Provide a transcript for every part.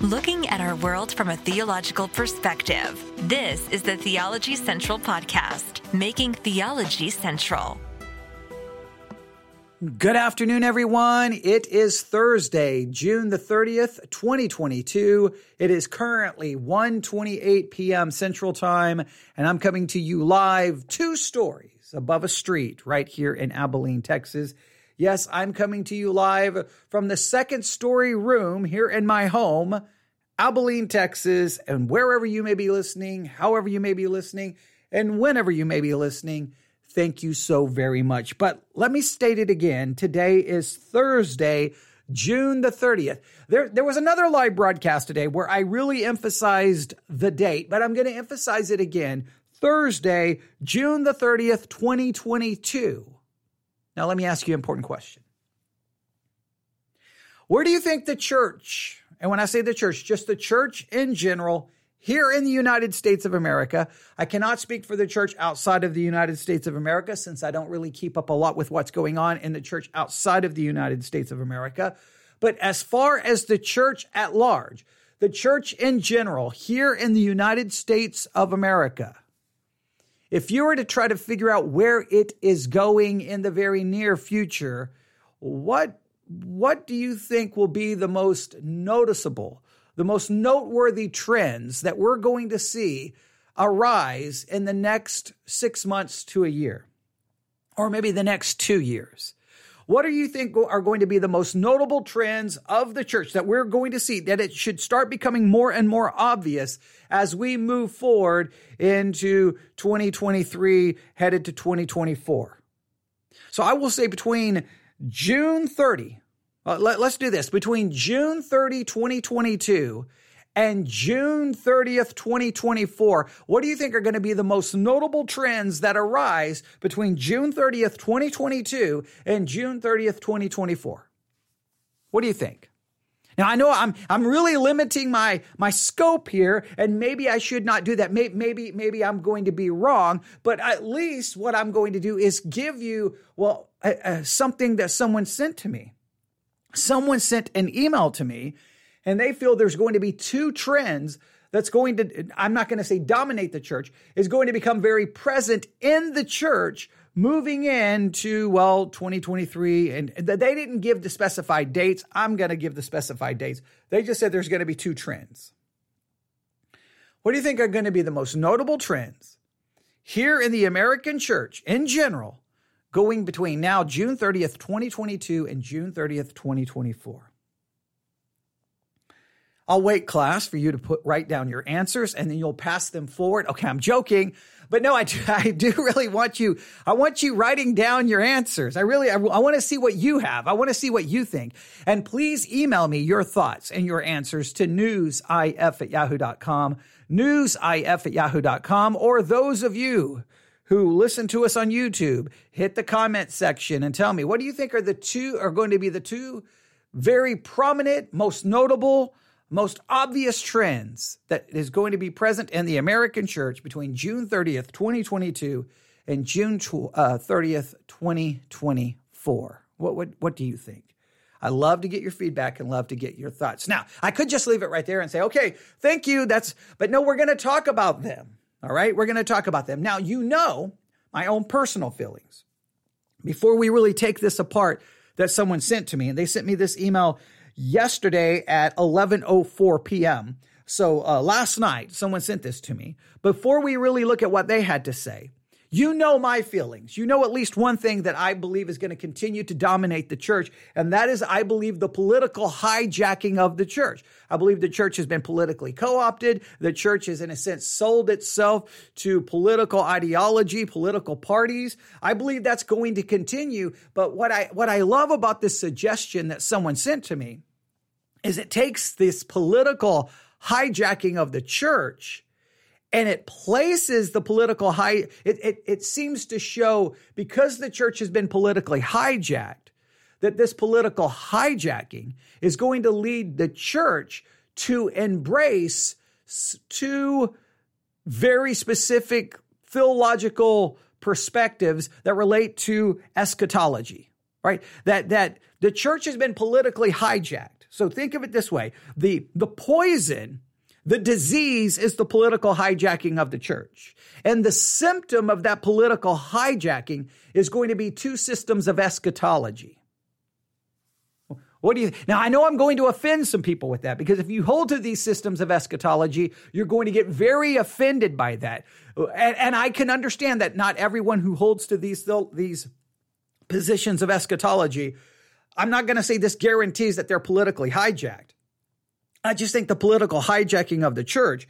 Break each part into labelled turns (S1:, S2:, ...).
S1: looking at our world from a theological perspective. This is the Theology Central Podcast, making theology central.
S2: Good afternoon, everyone. It is Thursday, June the 30th, 2022. It is currently 1:28 p.m. Central Time, and I'm coming to you live two stories above a street right here in Abilene, Texas. Yes, I'm coming to you live from the second story room here in my home, Abilene, Texas, and wherever you may be listening, however you may be listening, and whenever you may be listening. Thank you so very much. But let me state it again. Today is Thursday, June the 30th. There, there was another live broadcast today where I really emphasized the date, but I'm going to emphasize it again. Thursday, June the 30th, 2022. Now, let me ask you an important question. Where do you think the church, and when I say the church, just the church in general, here in the United States of America. I cannot speak for the church outside of the United States of America since I don't really keep up a lot with what's going on in the church outside of the United States of America. But as far as the church at large, the church in general here in the United States of America, if you were to try to figure out where it is going in the very near future, what what do you think will be the most noticeable, the most noteworthy trends that we're going to see arise in the next six months to a year, or maybe the next two years? What do you think are going to be the most notable trends of the church that we're going to see that it should start becoming more and more obvious as we move forward into 2023, headed to 2024? So I will say between June 30, uh, let, us do this. Between June 30, 2022 and June 30th, 2024, what do you think are going to be the most notable trends that arise between June 30th, 2022 and June 30th, 2024? What do you think? Now I know I'm I'm really limiting my my scope here, and maybe I should not do that. Maybe maybe maybe I'm going to be wrong, but at least what I'm going to do is give you well something that someone sent to me. Someone sent an email to me and they feel there's going to be two trends that's going to, I'm not going to say dominate the church, is going to become very present in the church moving into, well, 2023. And they didn't give the specified dates. I'm going to give the specified dates. They just said there's going to be two trends. What do you think are going to be the most notable trends here in the American church in general going between now June 30th, 2022 and June 30th, 2024. I'll wait class for you to put write down your answers and then you'll pass them forward. Okay, I'm joking, but no, I do, I do really want you, I want you writing down your answers. I really, I, I want to see what you have. I want to see what you think. And please email me your thoughts and your answers to newsif at yahoo.com, newsif at yahoo.com, or those of you who listen to us on YouTube, hit the comment section and tell me what do you think are the two are going to be the two very prominent, most notable, most obvious trends that is going to be present in the American church between June 30th, 2022 and June uh, 30th, 2024. What, what, what do you think? I love to get your feedback and love to get your thoughts. Now, I could just leave it right there and say, okay, thank you. That's, but no, we're going to talk about them. All right, we're going to talk about them. Now, you know my own personal feelings. Before we really take this apart, that someone sent to me, and they sent me this email yesterday at 11:04 p.m. So uh, last night, someone sent this to me. Before we really look at what they had to say, you know my feelings. You know at least one thing that I believe is going to continue to dominate the church, and that is I believe the political hijacking of the church. I believe the church has been politically co opted. The church has, in a sense, sold itself to political ideology, political parties. I believe that's going to continue. But what I, what I love about this suggestion that someone sent to me is it takes this political hijacking of the church and it places the political high it, it, it seems to show because the church has been politically hijacked that this political hijacking is going to lead the church to embrace two very specific theological perspectives that relate to eschatology right? That that the church has been politically hijacked So think of it this way the, the poison, the disease is the political hijacking of the church. And the symptom of that political hijacking is going to be two systems of eschatology. What do you now? I know I'm going to offend some people with that because if you hold to these systems of eschatology, you're going to get very offended by that. And, and I can understand that not everyone who holds to these these positions of eschatology, I'm not going to say this guarantees that they're politically hijacked. I just think the political hijacking of the church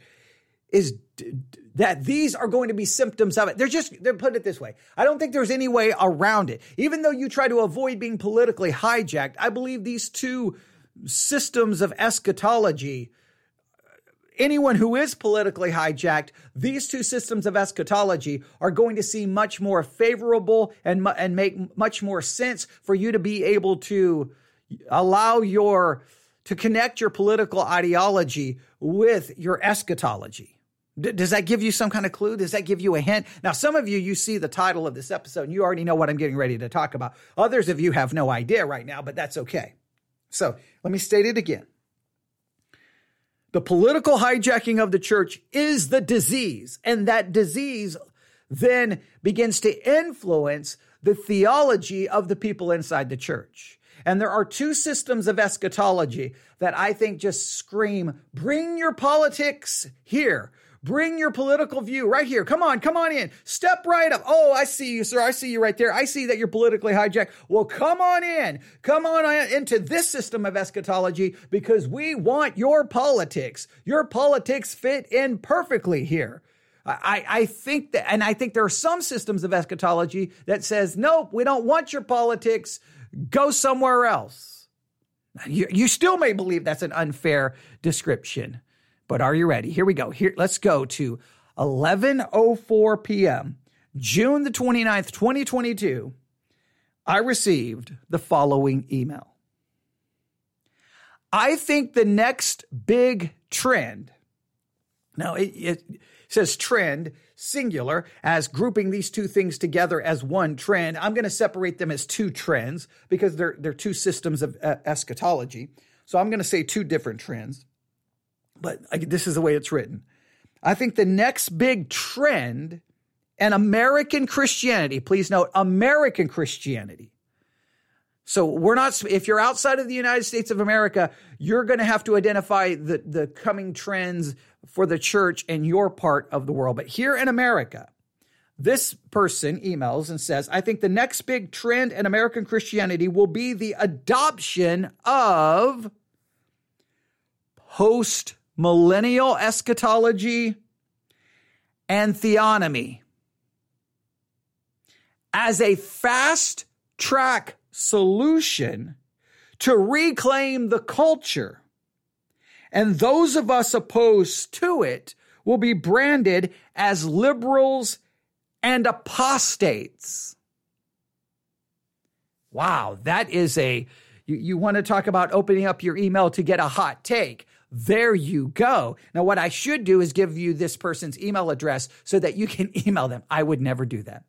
S2: is that these are going to be symptoms of it. They're just, they're put it this way. I don't think there's any way around it. Even though you try to avoid being politically hijacked, I believe these two systems of eschatology, anyone who is politically hijacked, these two systems of eschatology are going to seem much more favorable and, and make much more sense for you to be able to allow your, to connect your political ideology with your eschatology. D- does that give you some kind of clue? Does that give you a hint? Now, some of you, you see the title of this episode and you already know what I'm getting ready to talk about. Others of you have no idea right now, but that's okay. So let me state it again. The political hijacking of the church is the disease, and that disease then begins to influence the theology of the people inside the church. And there are two systems of eschatology that I think just scream, bring your politics here. Bring your political view right here. Come on, come on in. Step right up. Oh, I see you, sir. I see you right there. I see that you're politically hijacked. Well, come on in. Come on into this system of eschatology because we want your politics. Your politics fit in perfectly here. I, I think that, and I think there are some systems of eschatology that says, nope, we don't want your politics. Go somewhere else. You, you still may believe that's an unfair description. But are you ready? Here we go. Here, let's go to 11:04 p.m. June the 29th, 2022. I received the following email. I think the next big trend. Now it, it says trend singular as grouping these two things together as one trend. I'm going to separate them as two trends because they're they're two systems of uh, eschatology. So I'm going to say two different trends but I, this is the way it's written. I think the next big trend in American Christianity, please note American Christianity. So we're not, if you're outside of the United States of America, you're going to have to identify the, the coming trends for the church in your part of the world. But here in America, this person emails and says, I think the next big trend in American Christianity will be the adoption of post millennial eschatology, and theonomy as a fast track solution to reclaim the culture. And those of us opposed to it will be branded as liberals and apostates. Wow, that is a, you, you want to talk about opening up your email to get a hot take. There you go. Now, what I should do is give you this person's email address so that you can email them. I would never do that.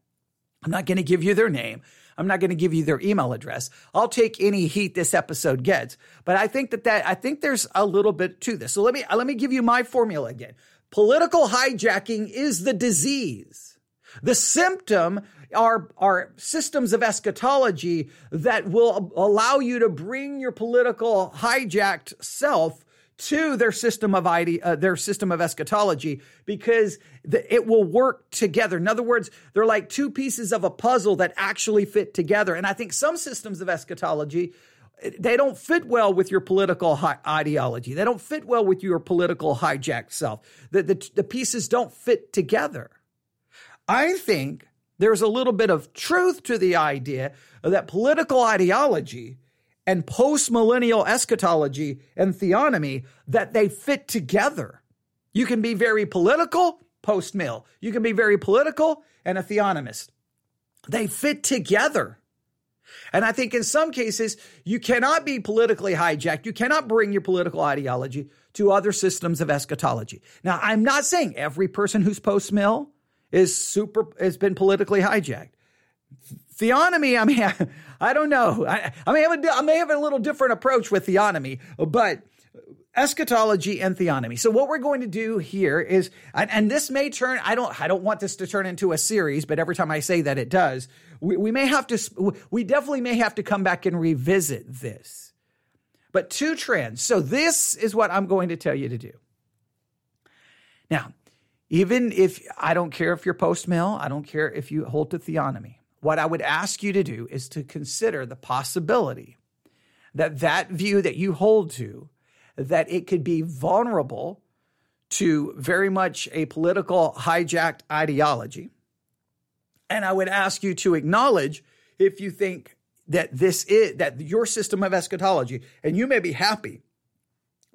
S2: I'm not going to give you their name. I'm not going to give you their email address. I'll take any heat this episode gets. But I think that that I think there's a little bit to this. So let me let me give you my formula again. Political hijacking is the disease. The symptom are, are systems of eschatology that will allow you to bring your political hijacked self to their system of uh, their system of eschatology because the, it will work together. In other words, they're like two pieces of a puzzle that actually fit together. And I think some systems of eschatology they don't fit well with your political hi- ideology. They don't fit well with your political hijacked self. The, the, the pieces don't fit together. I think there's a little bit of truth to the idea that political ideology and post-millennial eschatology and theonomy that they fit together. You can be very political, post-mill. You can be very political and a theonomist. They fit together. And I think in some cases, you cannot be politically hijacked. You cannot bring your political ideology to other systems of eschatology. Now, I'm not saying every person who's post mill is super, has been politically hijacked theonomy, I mean, I, don't know. I, I, may have a, I may have a little different approach with theonomy, but eschatology and theonomy. So what we're going to do here is, and, and, this may turn, I don't, I don't want this to turn into a series, but every time I say that it does, we, we may have to, we definitely may have to come back and revisit this. But two trends. So this is what I'm going to tell you to do. Now, even if I don't care if you're post mill, I don't care if you hold to theonomy. What I would ask you to do is to consider the possibility that that view that you hold to that it could be vulnerable to very much a political hijacked ideology. And I would ask you to acknowledge if you think that this is that your system of eschatology, and you may be happy,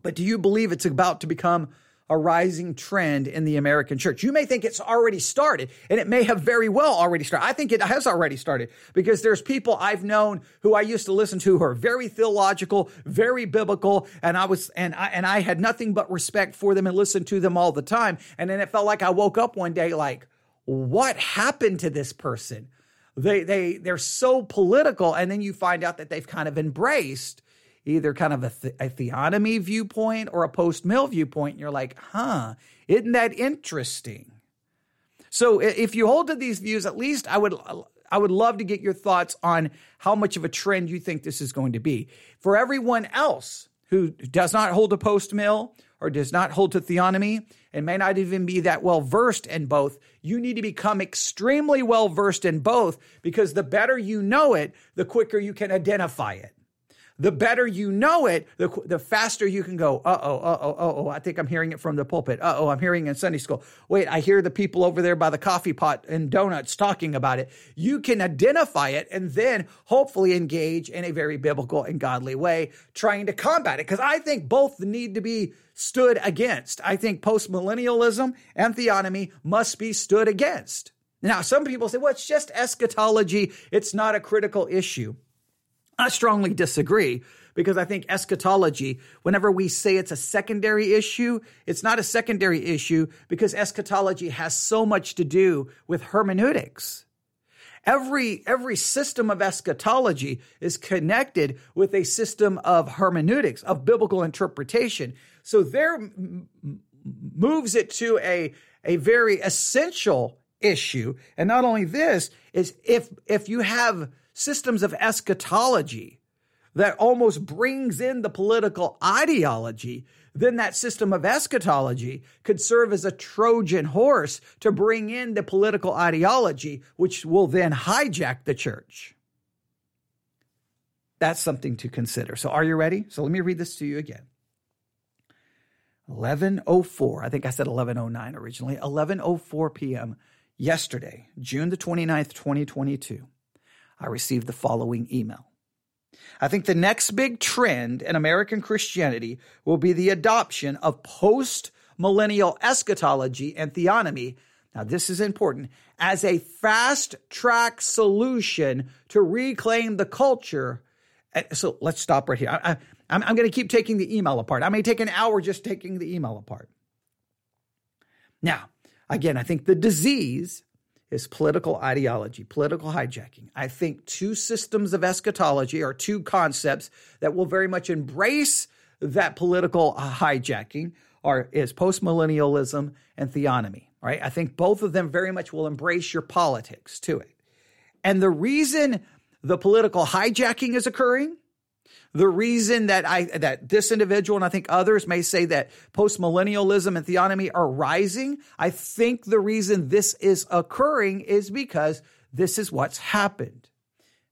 S2: but do you believe it's about to become a rising trend in the American church. You may think it's already started, and it may have very well already started. I think it has already started because there's people I've known who I used to listen to who are very theological, very biblical, and I was and I and I had nothing but respect for them and listened to them all the time. And then it felt like I woke up one day like, what happened to this person? They they they're so political, and then you find out that they've kind of embraced either kind of a, th- a theonomy viewpoint or a post mill viewpoint. And you're like, huh, isn't that interesting? So if you hold to these views, at least I would I would love to get your thoughts on how much of a trend you think this is going to be. For everyone else who does not hold to post mill or does not hold to theonomy and may not even be that well versed in both, you need to become extremely well versed in both because the better you know it, the quicker you can identify it the better you know it, the, the faster you can go, uh oh, uh oh, uh oh, I think I'm hearing it from the pulpit. Uh oh, I'm hearing it in Sunday school. Wait, I hear the people over there by the coffee pot and donuts talking about it. You can identify it and then hopefully engage in a very biblical and godly way, trying to combat it. Because I think both need to be stood against. I think postmillennialism and theonomy must be stood against. Now, some people say, well, it's just eschatology. It's not a critical issue. I strongly disagree because I think eschatology, whenever we say it's a secondary issue, it's not a secondary issue because eschatology has so much to do with hermeneutics. Every, every system of eschatology is connected with a system of hermeneutics, of biblical interpretation. So there m- moves it to a, a very essential issue. And not only this is if, if you have systems of eschatology that almost brings in the political ideology, then that system of eschatology could serve as a Trojan horse to bring in the political ideology, which will then hijack the church. That's something to consider. So, are you ready? So, let me read this to you again. 1104, I think I said 1109 originally, 1104 p.m. yesterday, June the 29th, 2022. I received the following email. I think the next big trend in American Christianity will be the adoption of post millennial eschatology and theonomy. Now, this is important as a fast track solution to reclaim the culture. Uh, so let's stop right here. I, am going to keep taking the email apart. I may take an hour just taking the email apart. Now, again, I think the disease is political ideology, political hijacking. I think two systems of eschatology are two concepts that will very much embrace that political uh, hijacking are is postmillennialism and theonomy, right? I think both of them very much will embrace your politics to it. And the reason the political hijacking is occurring the reason that I that this individual and I think others may say that postmillennialism and theonomy are rising, I think the reason this is occurring is because this is what's happened.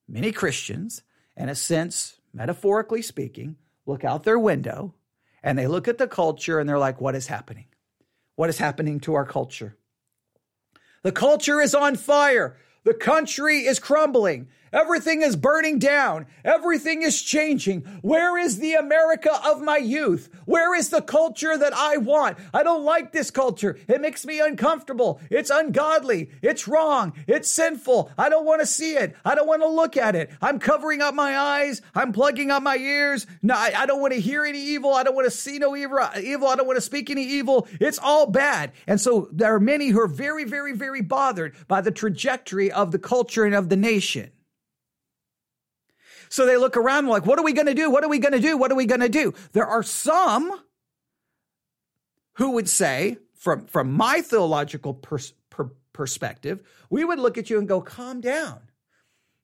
S2: Many Christians, in a sense, metaphorically speaking, look out their window and they look at the culture and they're like, what is happening? What is happening to our culture? The culture is on fire. The country is crumbling. Everything is burning down. Everything is changing. Where is the America of my youth? Where is the culture that I want? I don't like this culture. It makes me uncomfortable. It's ungodly. It's wrong. It's sinful. I don't want to see it. I don't want to look at it. I'm covering up my eyes. I'm plugging up my ears. No, I, I don't want to hear any evil. I don't want to see no evil. Evil. I don't want to speak any evil. It's all bad. And so there are many who are very, very, very bothered by the trajectory of the culture and of the nation. So they look around like, what are we going to do? What are we going to do? What are we going to do? There are some who would say, from, from my theological pers- per- perspective, we would look at you and go, calm down.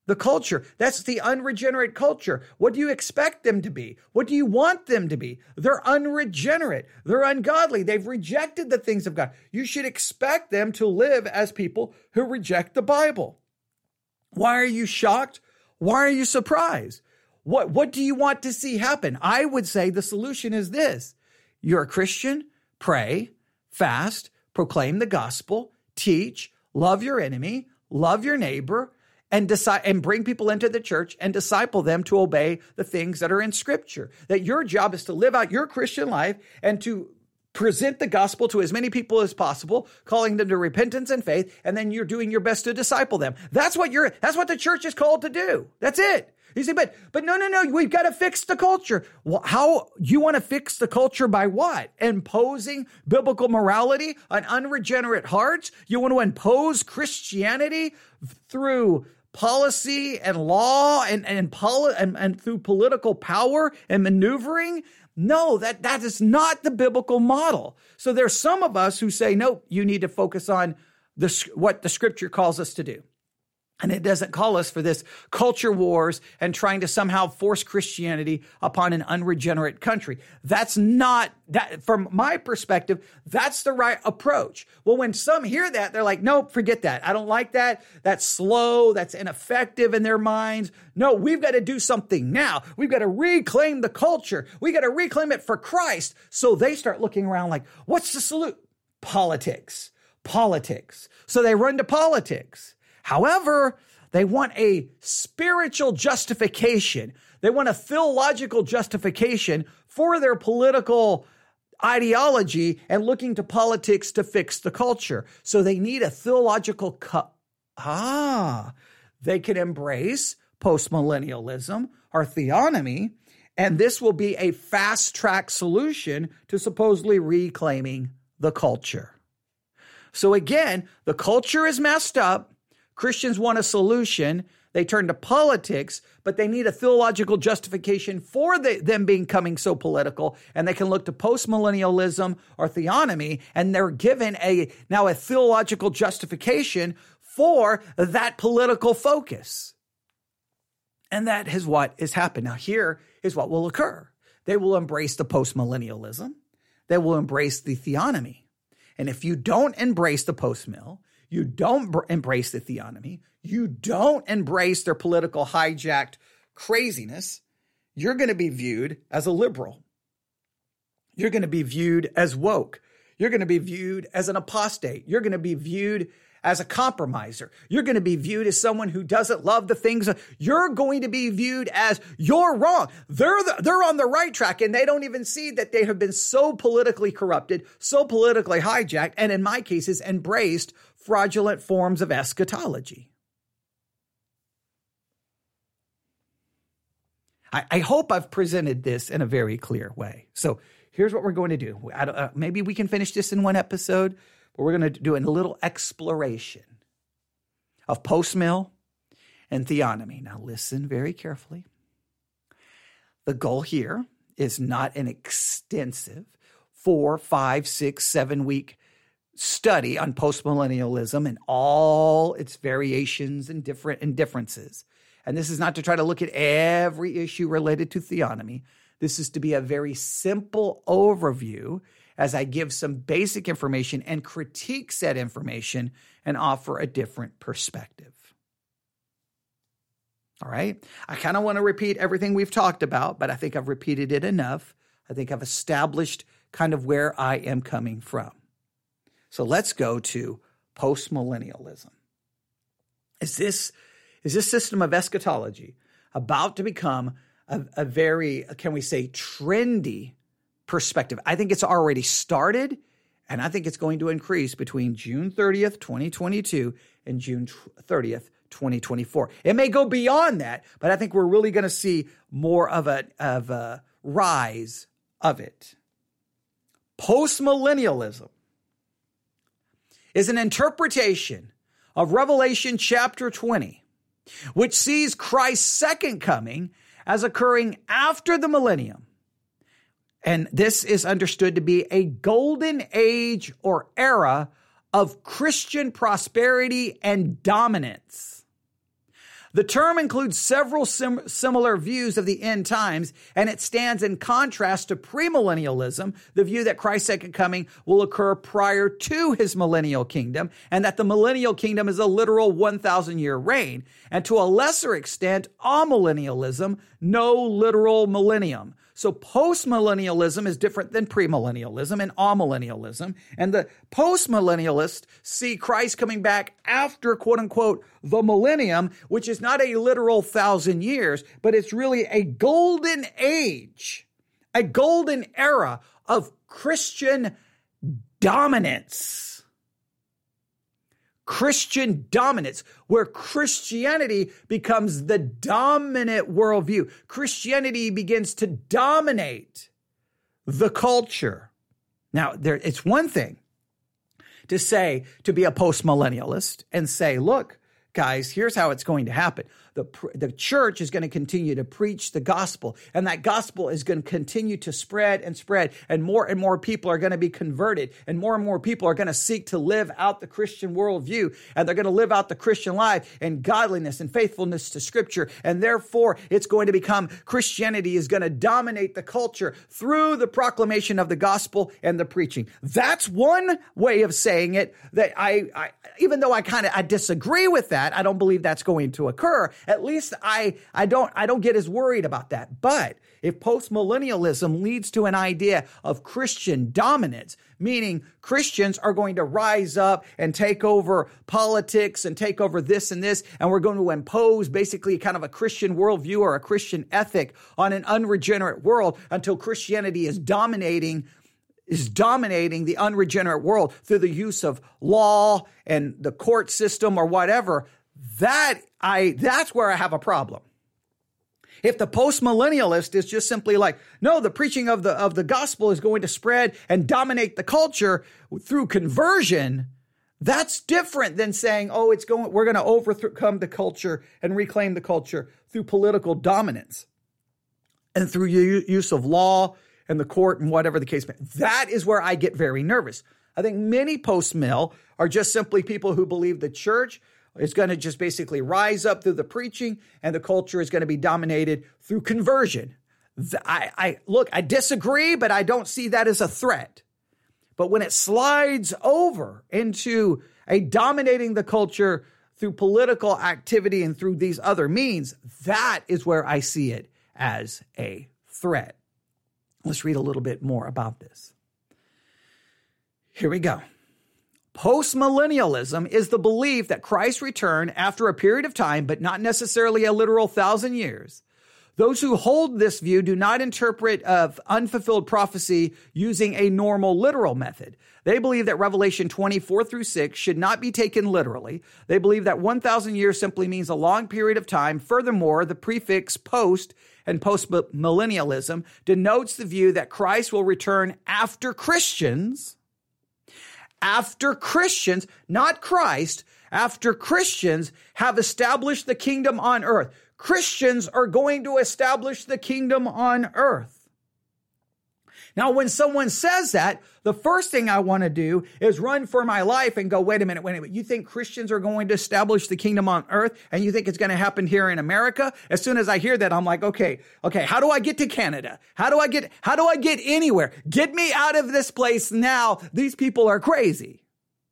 S2: The culture, that's the unregenerate culture. What do you expect them to be? What do you want them to be? They're unregenerate. They're ungodly. They've rejected the things of God. You should expect them to live as people who reject the Bible. Why are you shocked? Why are you surprised? What, what do you want to see happen? I would say the solution is this. You're a Christian, pray, fast, proclaim the gospel, teach, love your enemy, love your neighbor, and decide and bring people into the church and disciple them to obey the things that are in scripture. That your job is to live out your Christian life and to present the gospel to as many people as possible, calling them to repentance and faith, and then you're doing your best to disciple them. That's what you're that's what the church is called to do. That's it. You say, but but no, no, no, we've got to fix the culture. Well, how you want to fix the culture by what? Imposing biblical morality on unregenerate hearts? You want to impose Christianity through policy and law and and, poli- and, and through political power and maneuvering? No, that that is not the biblical model. So there's some of us who say, no, you need to focus on the, what the scripture calls us to do. And it doesn't call us for this culture wars and trying to somehow force Christianity upon an unregenerate country. That's not that from my perspective, that's the right approach. Well, when some hear that, they're like, nope, forget that. I don't like that. That's slow. That's ineffective in their minds. No, we've got to do something now. We've got to reclaim the culture. We got to reclaim it for Christ. So they start looking around like, what's the solution? Politics, politics. So they run to politics. However, they want a spiritual justification. They want a theological justification for their political ideology and looking to politics to fix the culture. So they need a theological cut. Ah, they can embrace postmillennialism or theonomy, and this will be a fast track solution to supposedly reclaiming the culture. So again, the culture is messed up. Christians want a solution. They turn to politics, but they need a theological justification for the, them becoming so political. And they can look to postmillennialism or theonomy, and they're given a now a theological justification for that political focus. And that is what has happened. Now, here is what will occur. They will embrace the postmillennialism. They will embrace the theonomy. And if you don't embrace the postmill, you don't br- embrace the theonomy, you don't embrace their political hijacked craziness, you're going to be viewed as a liberal. You're going to be viewed as woke. You're going to be viewed as an apostate. You're going to be viewed as a compromiser. You're going to be viewed as someone who doesn't love the things. You're going to be viewed as you're wrong. They're the, they're on the right track and they don't even see that they have been so politically corrupted, so politically hijacked, and in my cases, embraced fraudulent forms of eschatology. I, I hope I've presented this in a very clear way. So here's what we're going to do. Uh, maybe we can finish this in one episode, but we're going to do a little exploration of postmill and theonomy. Now, listen very carefully. The goal here is not an extensive four, five, six, seven week study on postmillennialism and all its variations and different and differences. And this is not to try to look at every issue related to theonomy. This is to be a very simple overview as I give some basic information and critique said information and offer a different perspective. All right. I kind of want to repeat everything we've talked about, but I think I've repeated it enough. I think I've established kind of where I am coming from. So let's go to postmillennialism. Is this is this system of eschatology about to become a, a very, can we say, trendy perspective? I think it's already started, and I think it's going to increase between June 30th, 2022, and June 30th, 2024. It may go beyond that, but I think we're really going to see more of a of a rise of it. Postmillennialism is an interpretation of Revelation chapter 20, which sees Christ's second coming as occurring after the millennium. And this is understood to be a golden age or era of Christian prosperity and dominance. The term includes several sim- similar views of the end times, and it stands in contrast to premillennialism, the view that Christ's second coming will occur prior to his millennial kingdom, and that the millennial kingdom is a literal 1,000 year reign, and to a lesser extent, amillennialism, no literal millennium. So postmillennialism is different than premillennialism and amillennialism. And the postmillennialists see Christ coming back after quote unquote the millennium, which is not a literal thousand years, but it's really a golden age, a golden era of Christian dominance. Christian dominance, where Christianity becomes the dominant worldview. Christianity begins to dominate the culture. Now, there, it's one thing to say, to be a postmillennialist and say, look, guys, here's how it's going to happen the, the church is going to continue to preach the gospel, and that gospel is going to continue to spread and spread, and more and more people are going to be converted, and more and more people are going to seek to live out the Christian worldview, and they're going to live out the Christian life in godliness and faithfulness to Scripture, and therefore it's going to become Christianity is going to dominate the culture through the proclamation of the gospel and the preaching. That's one way of saying it. That I, I even though I kind of I disagree with that, I don't believe that's going to occur at least I, I don't, I don't get as worried about that. But if postmillennialism leads to an idea of Christian dominance, meaning Christians are going to rise up and take over politics and take over this and this, and we're going to impose basically kind of a Christian worldview or a Christian ethic on an unregenerate world until Christianity is dominating is dominating the unregenerate world through the use of law and the court system or whatever, that I that's where I have a problem. If the postmillennialist is just simply like, no, the preaching of the of the gospel is going to spread and dominate the culture through conversion, that's different than saying, oh, it's going we're going to overcome the culture and reclaim the culture through political dominance and through use of law and the court and whatever the case may. That is where I get very nervous. I think many post mill are just simply people who believe the church is going to just basically rise up through the preaching and the culture is going to be dominated through conversion. I, I look, I disagree, but I don't see that as a threat. But when it slides over into a dominating the culture through political activity and through these other means, that is where I see it as a threat. Let's read a little bit more about this. Here we go. Postmillennialism is the belief that Christ's return after a period of time, but not necessarily a literal thousand years. Those who hold this view do not interpret of unfulfilled prophecy using a normal literal method. They believe that Revelation 24 through 6 should not be taken literally. They believe that 1,000 years simply means a long period of time. Furthermore, the prefix post and postmillennialism denotes the view that Christ will return after Christians after Christians, not Christ, after Christians have established the kingdom on earth. Christians are going to establish the kingdom on earth. Now, when someone says that, the first thing I want to do is run for my life and go, wait a minute, wait a minute. You think Christians are going to establish the kingdom on earth and you think it's going to happen here in America? As soon as I hear that, I'm like, okay, okay, how do I get to Canada? How do I get, how do I get anywhere? Get me out of this place now. These people are crazy.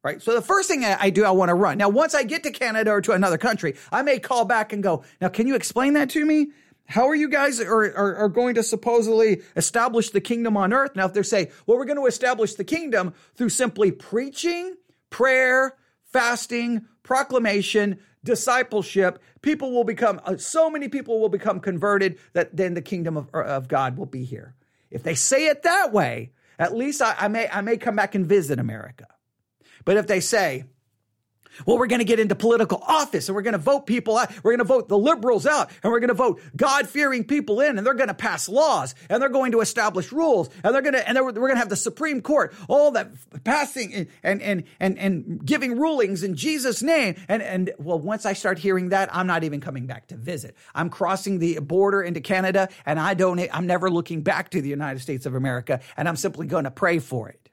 S2: Right. So the first thing I do, I want to run. Now, once I get to Canada or to another country, I may call back and go, now, can you explain that to me? How are you guys are, are, are, going to supposedly establish the kingdom on earth? Now, if they say, well, we're going to establish the kingdom through simply preaching, prayer, fasting, proclamation, discipleship, people will become, uh, so many people will become converted that then the kingdom of, of God will be here. If they say it that way, at least I, I may, I may come back and visit America. But if they say, Well, we're going to get into political office and we're going to vote people out. We're going to vote the liberals out and we're going to vote God fearing people in and they're going to pass laws and they're going to establish rules and they're going to, and we're going to have the Supreme Court, all that passing and, and, and, and giving rulings in Jesus' name. And, and well, once I start hearing that, I'm not even coming back to visit. I'm crossing the border into Canada and I don't, I'm never looking back to the United States of America and I'm simply going to pray for it.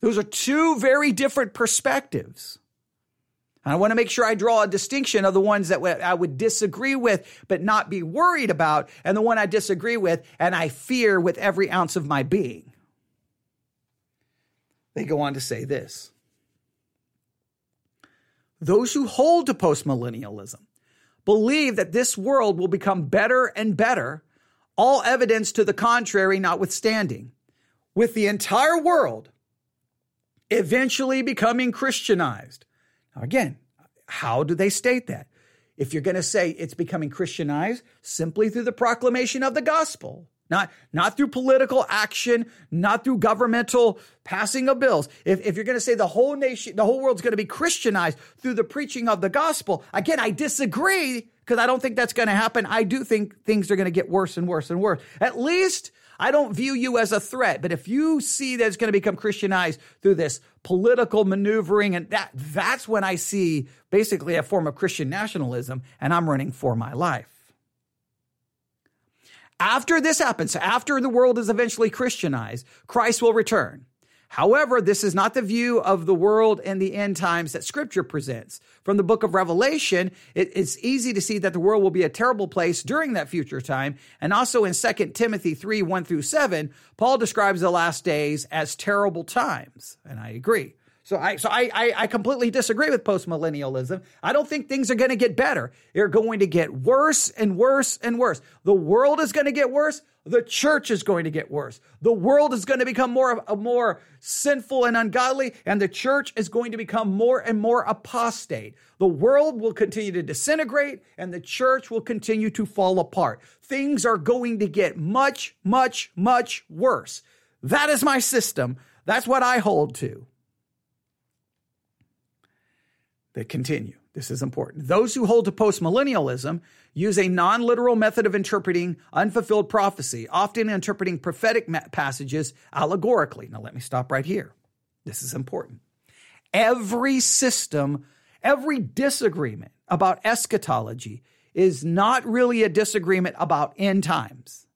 S2: Those are two very different perspectives. I want to make sure I draw a distinction of the ones that I would disagree with, but not be worried about, and the one I disagree with and I fear with every ounce of my being. They go on to say this Those who hold to postmillennialism believe that this world will become better and better, all evidence to the contrary notwithstanding, with the entire world eventually becoming Christianized again, how do they state that? If you're going to say it's becoming Christianized, simply through the proclamation of the gospel, not, not through political action, not through governmental passing of bills. If, if you're going to say the whole nation, the whole world's going to be Christianized through the preaching of the gospel, again, I disagree because I don't think that's going to happen. I do think things are going to get worse and worse and worse. At least I don't view you as a threat, but if you see that it's going to become Christianized through this political maneuvering and that that's when I see basically a form of Christian nationalism and I'm running for my life. After this happens, after the world is eventually Christianized, Christ will return. However, this is not the view of the world in the end times that scripture presents. From the book of Revelation, it's easy to see that the world will be a terrible place during that future time. And also in 2 Timothy 3, 1 through 7, Paul describes the last days as terrible times. And I agree. So I so I I, I completely disagree with postmillennialism. I don't think things are going to get better. They're going to get worse and worse and worse. The world is going to get worse. The church is going to get worse. The world is going to become more more sinful and ungodly, and the church is going to become more and more apostate. The world will continue to disintegrate, and the church will continue to fall apart. Things are going to get much, much, much worse. That is my system. That's what I hold to. They continue. This is important. Those who hold to postmillennialism use a non literal method of interpreting unfulfilled prophecy, often interpreting prophetic passages allegorically. Now, let me stop right here. This is important. Every system, every disagreement about eschatology is not really a disagreement about end times.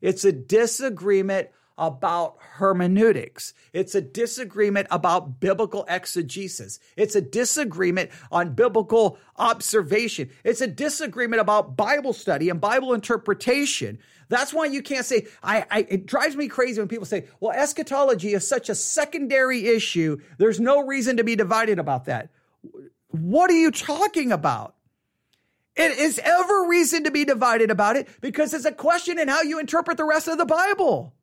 S2: It's a disagreement about hermeneutics. It's a disagreement about biblical exegesis. It's a disagreement on biblical observation. It's a disagreement about Bible study and Bible interpretation. That's why you can't say, I, I, it drives me crazy when people say, well, eschatology is such a secondary issue. There's no reason to be divided about that. What are you talking about? It is ever reason to be divided about it because it's a question in how you interpret the rest of the Bible.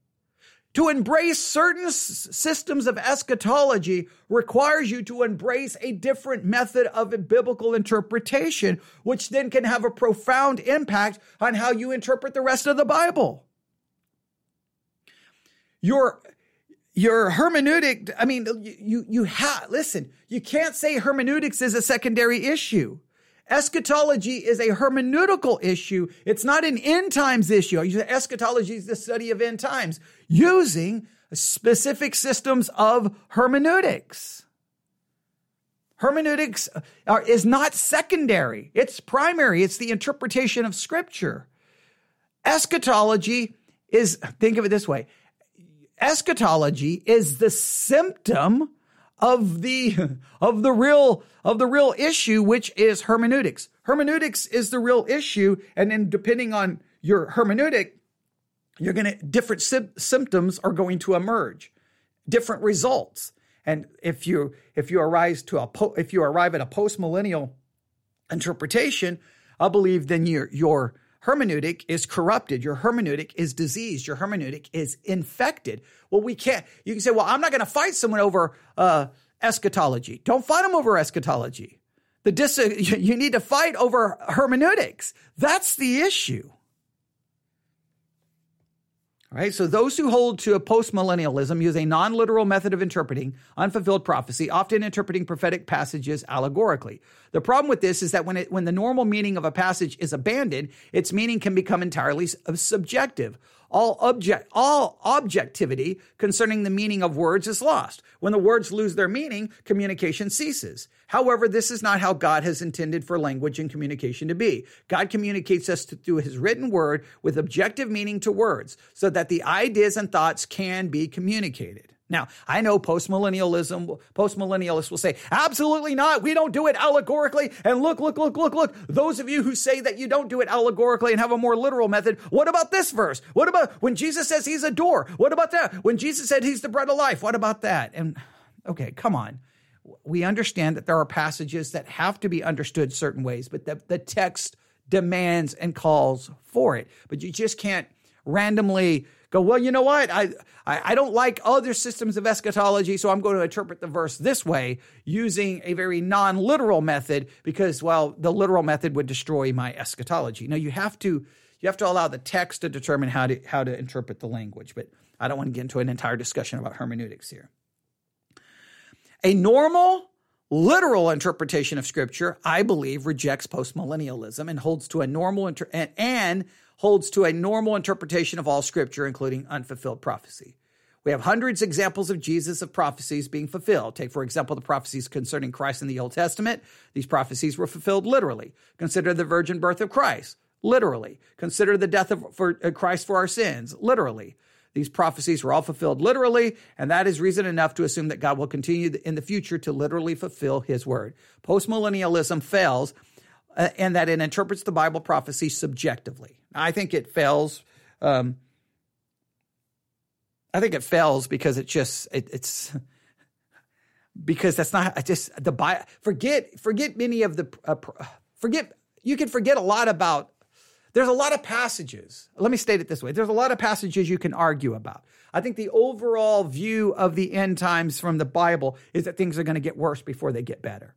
S2: To embrace certain s- systems of eschatology requires you to embrace a different method of biblical interpretation, which then can have a profound impact on how you interpret the rest of the Bible. Your your hermeneutic, I mean, you you have listen, you can't say hermeneutics is a secondary issue. Eschatology is a hermeneutical issue. It's not an end times issue. Eschatology is the study of end times using specific systems of hermeneutics. Hermeneutics are, is not secondary. It's primary. It's the interpretation of scripture. Eschatology is, think of it this way. Eschatology is the symptom of the of the real of the real issue which is hermeneutics. Hermeneutics is the real issue and then depending on your hermeneutic you're going to different sy- symptoms are going to emerge. Different results. And if you if you arrive to a po- if you arrive at a post millennial interpretation i believe then your your hermeneutic is corrupted. Your hermeneutic is diseased. Your hermeneutic is infected. Well, we can't, you can say, well, I'm not going to fight someone over uh, eschatology. Don't fight them over eschatology. The dis- you need to fight over hermeneutics. That's the issue. So those who hold to a postmillennialism use a non literal method of interpreting unfulfilled prophecy, often interpreting prophetic passages allegorically. The problem with this is that when, it, when the normal meaning of a passage is abandoned, its meaning can become entirely uh, subjective all object all objectivity concerning the meaning of words is lost. When the words lose their meaning, communication ceases. However, this is not how God has intended for language and communication to be. God communicates us through his written word with objective meaning to words so that the ideas and thoughts can be communicated. Now, I know postmillennialism, postmillennialists will say, absolutely not. We don't do it allegorically. And look, look, look, look, look. Those of you who say that you don't do it allegorically and have a more literal method, what about this verse? What about when Jesus says he's a door? What about that? When Jesus said he's the bread of life, what about that? And okay, come on. We understand that there are passages that have to be understood certain ways, but the, the text demands and calls for it. But you just can't randomly go, well, you know what? I, I, I don't like other systems of eschatology, so I'm going to interpret the verse this way using a very non literal method because, well, the literal method would destroy my eschatology. Now, you have to. You have to allow the text to determine how to how to interpret the language, but I don't want to get into an entire discussion about hermeneutics here. A normal literal interpretation of scripture, I believe, rejects postmillennialism and holds to a normal inter- and, and holds to a normal interpretation of all scripture, including unfulfilled prophecy. We have hundreds of examples of Jesus of prophecies being fulfilled. Take, for example, the prophecies concerning Christ in the Old Testament. These prophecies were fulfilled literally. Consider the virgin birth of Christ, literally. Consider the death of for, uh, Christ for our sins, literally. These prophecies were all fulfilled literally, and that is reason enough to assume that God will continue in the future to literally fulfill his word. Postmillennialism fails uh, and that it interprets the Bible prophecy subjectively. I think it fails. Um, I think it fails because it just it, it's because that's not I just the Bible. Forget forget many of the uh, forget you can forget a lot about. There's a lot of passages. Let me state it this way. There's a lot of passages you can argue about. I think the overall view of the end times from the Bible is that things are going to get worse before they get better.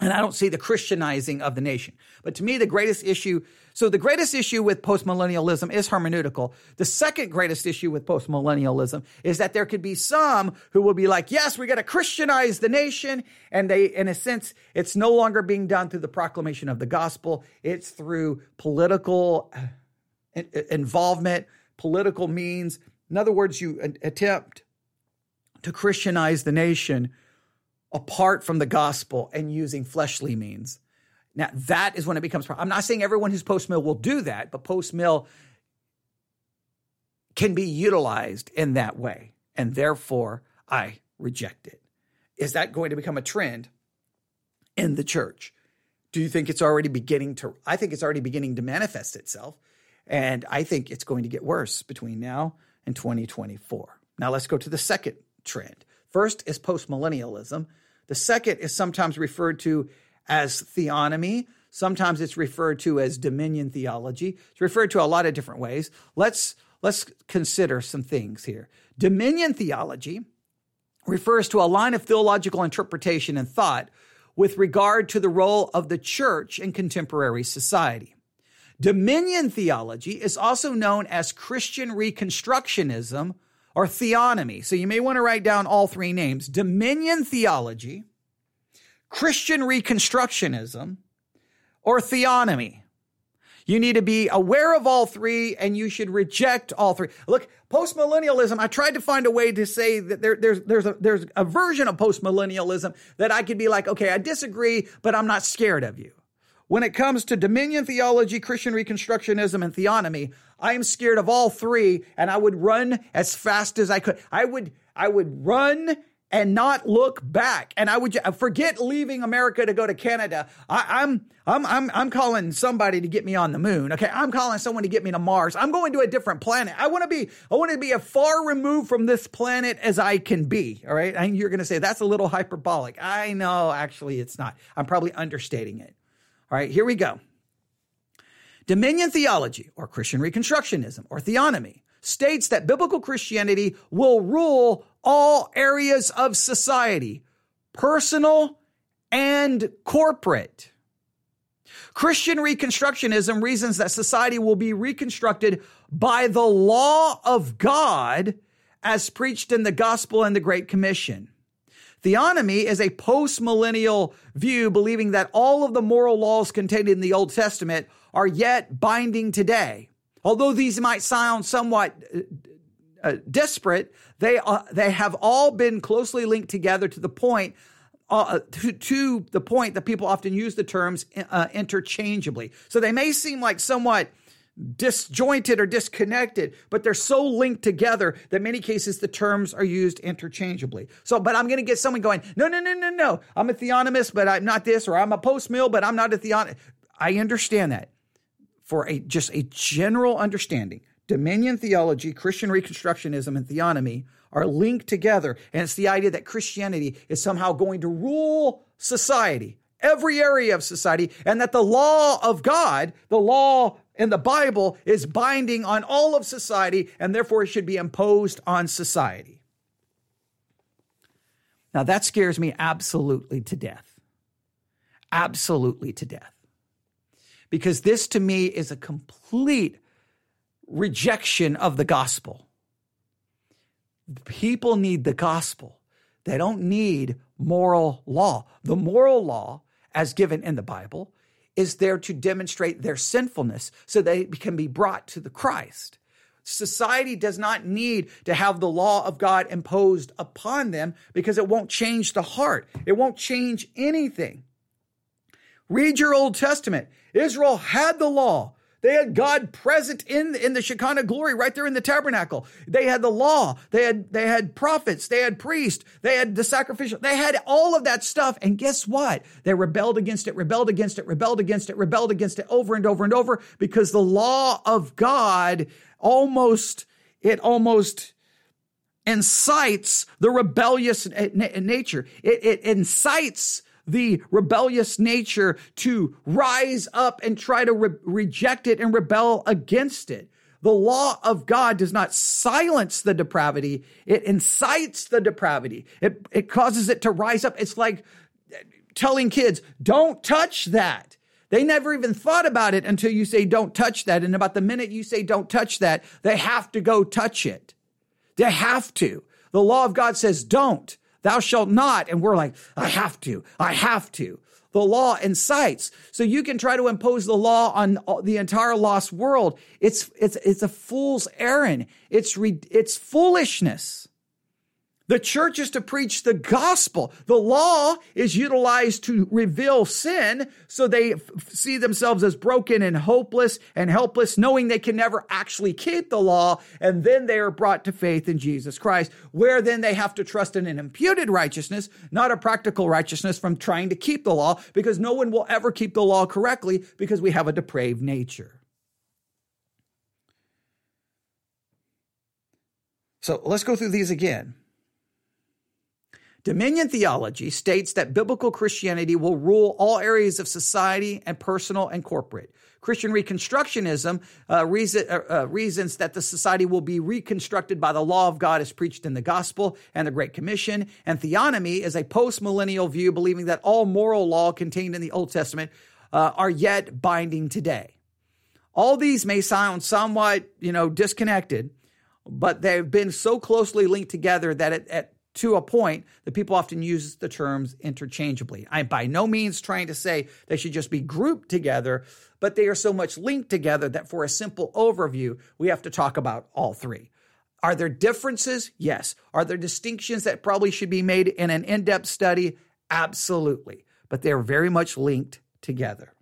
S2: And I don't see the Christianizing of the nation. But to me, the greatest issue, so the greatest issue with postmillennialism is hermeneutical. The second greatest issue with postmillennialism is that there could be some who will be like, yes, we got to Christianize the nation. And they, in a sense, it's no longer being done through the proclamation of the gospel. It's through political uh, involvement, political means. In other words, you attempt to Christianize the nation apart from the gospel and using fleshly means. Now, that is when it becomes. I'm not saying everyone who's post mill will do that, but post mill can be utilized in that way. And therefore, I reject it. Is that going to become a trend in the church? Do you think it's already beginning to? I think it's already beginning to manifest itself. And I think it's going to get worse between now and 2024. Now, let's go to the second trend. First is postmillennialism. The second is sometimes referred to as theonomy. Sometimes it's referred to as dominion theology. It's referred to a lot of different ways. Let's let's consider some things here. Dominion theology refers to a line of theological interpretation and thought with regard to the role of the church in contemporary society. Dominion theology is also known as Christian Reconstructionism or theonomy. So you may want to write down all three names Dominion theology, Christian Reconstructionism, or theonomy. You need to be aware of all three and you should reject all three. Look, postmillennialism, I tried to find a way to say that there, there's, there's, a, there's a version of postmillennialism that I could be like, okay, I disagree, but I'm not scared of you. When it comes to dominion theology, Christian Reconstructionism, and theonomy, I am scared of all three, and I would run as fast as I could. I would, I would run and not look back. And I would forget leaving America to go to Canada. I, am I'm, I'm, I'm calling somebody to get me on the moon. Okay. I'm calling someone to get me to Mars. I'm going to a different planet. I want to be, I want to be as far removed from this planet as I can be. All right. And you're going to say that's a little hyperbolic. I know actually it's not. I'm probably understating it. All right. Here we go. Dominion theology, or Christian Reconstructionism, or theonomy, states that biblical Christianity will rule all areas of society, personal and corporate. Christian Reconstructionism reasons that society will be reconstructed by the law of God as preached in the gospel and the Great Commission. Theonomy is a post-millennial view believing that all of the moral laws contained in the Old Testament are yet binding today. Although these might sound somewhat uh, uh, disparate, they uh, they have all been closely linked together to the point uh, to, to, the point that people often use the terms uh, interchangeably. So they may seem like somewhat disjointed or disconnected, but they're so linked together that many cases the terms are used interchangeably. So, but I'm going to get someone going, no, no, no, no, no. I'm a theonomist, but I'm not this, or I'm a post mill, but I'm not a theonomist. I understand that for a just a general understanding. Dominion theology, Christian Reconstructionism, and theonomy are linked together. And it's the idea that Christianity is somehow going to rule society, every area of society, and that the law of God, the law in the Bible, is binding on all of society, and therefore it should be imposed on society. Now, that scares me absolutely to death. Absolutely to death. Because this to me is a complete rejection of the gospel. People need the gospel. They don't need moral law. The moral law, as given in the Bible, is there to demonstrate their sinfulness so they can be brought to the Christ. Society does not need to have the law of God imposed upon them because it won't change the heart. It won't change anything. Read your Old Testament. Israel had the law. They had God present in, in the Shekinah glory right there in the tabernacle. They had the law. They had, they had prophets. They had priests. They had the sacrificial. They had all of that stuff. And guess what? They rebelled against it, rebelled against it, rebelled against it, rebelled against it over and over and over because the law of God almost, it almost incites the rebellious nature. It, it incites the rebellious nature to rise up and try to re- reject it and rebel against it. The law of God does not silence the depravity. It incites the depravity. It, it causes it to rise up. It's like telling kids, don't touch that. They never even thought about it until you say, don't touch that. And about the minute you say, don't touch that, they have to go touch it. They have to. The law of God says, don't thou shalt not. And we're like, I have to, I have to. The law incites. So you can try to impose the law on the entire lost world. It's, it's, it's a fool's errand. It's, re, it's foolishness. The church is to preach the gospel. The law is utilized to reveal sin so they see themselves as broken and hopeless and helpless, knowing they can never actually keep the law. And then they are brought to faith in Jesus Christ, where then they have to trust in an imputed righteousness, not a practical righteousness from trying to keep the law, because no one will ever keep the law correctly because we have a depraved nature. So let's go through these again. Dominion theology states that biblical Christianity will rule all areas of society and personal and corporate. Christian Reconstructionism uh, reason, uh, uh, reasons that the society will be reconstructed by the law of God as preached in the gospel and the Great Commission. And theonomy is a post-millennial view believing that all moral law contained in the Old Testament uh, are yet binding today. All these may sound somewhat, you know, disconnected, but they've been so closely linked together that it, at to a point that people often use the terms interchangeably. I'm by no means trying to say they should just be grouped together, but they are so much linked together that for a simple overview, we have to talk about all three. Are there differences? Yes. Are there distinctions that probably should be made in an in depth study? Absolutely. But they are very much linked together.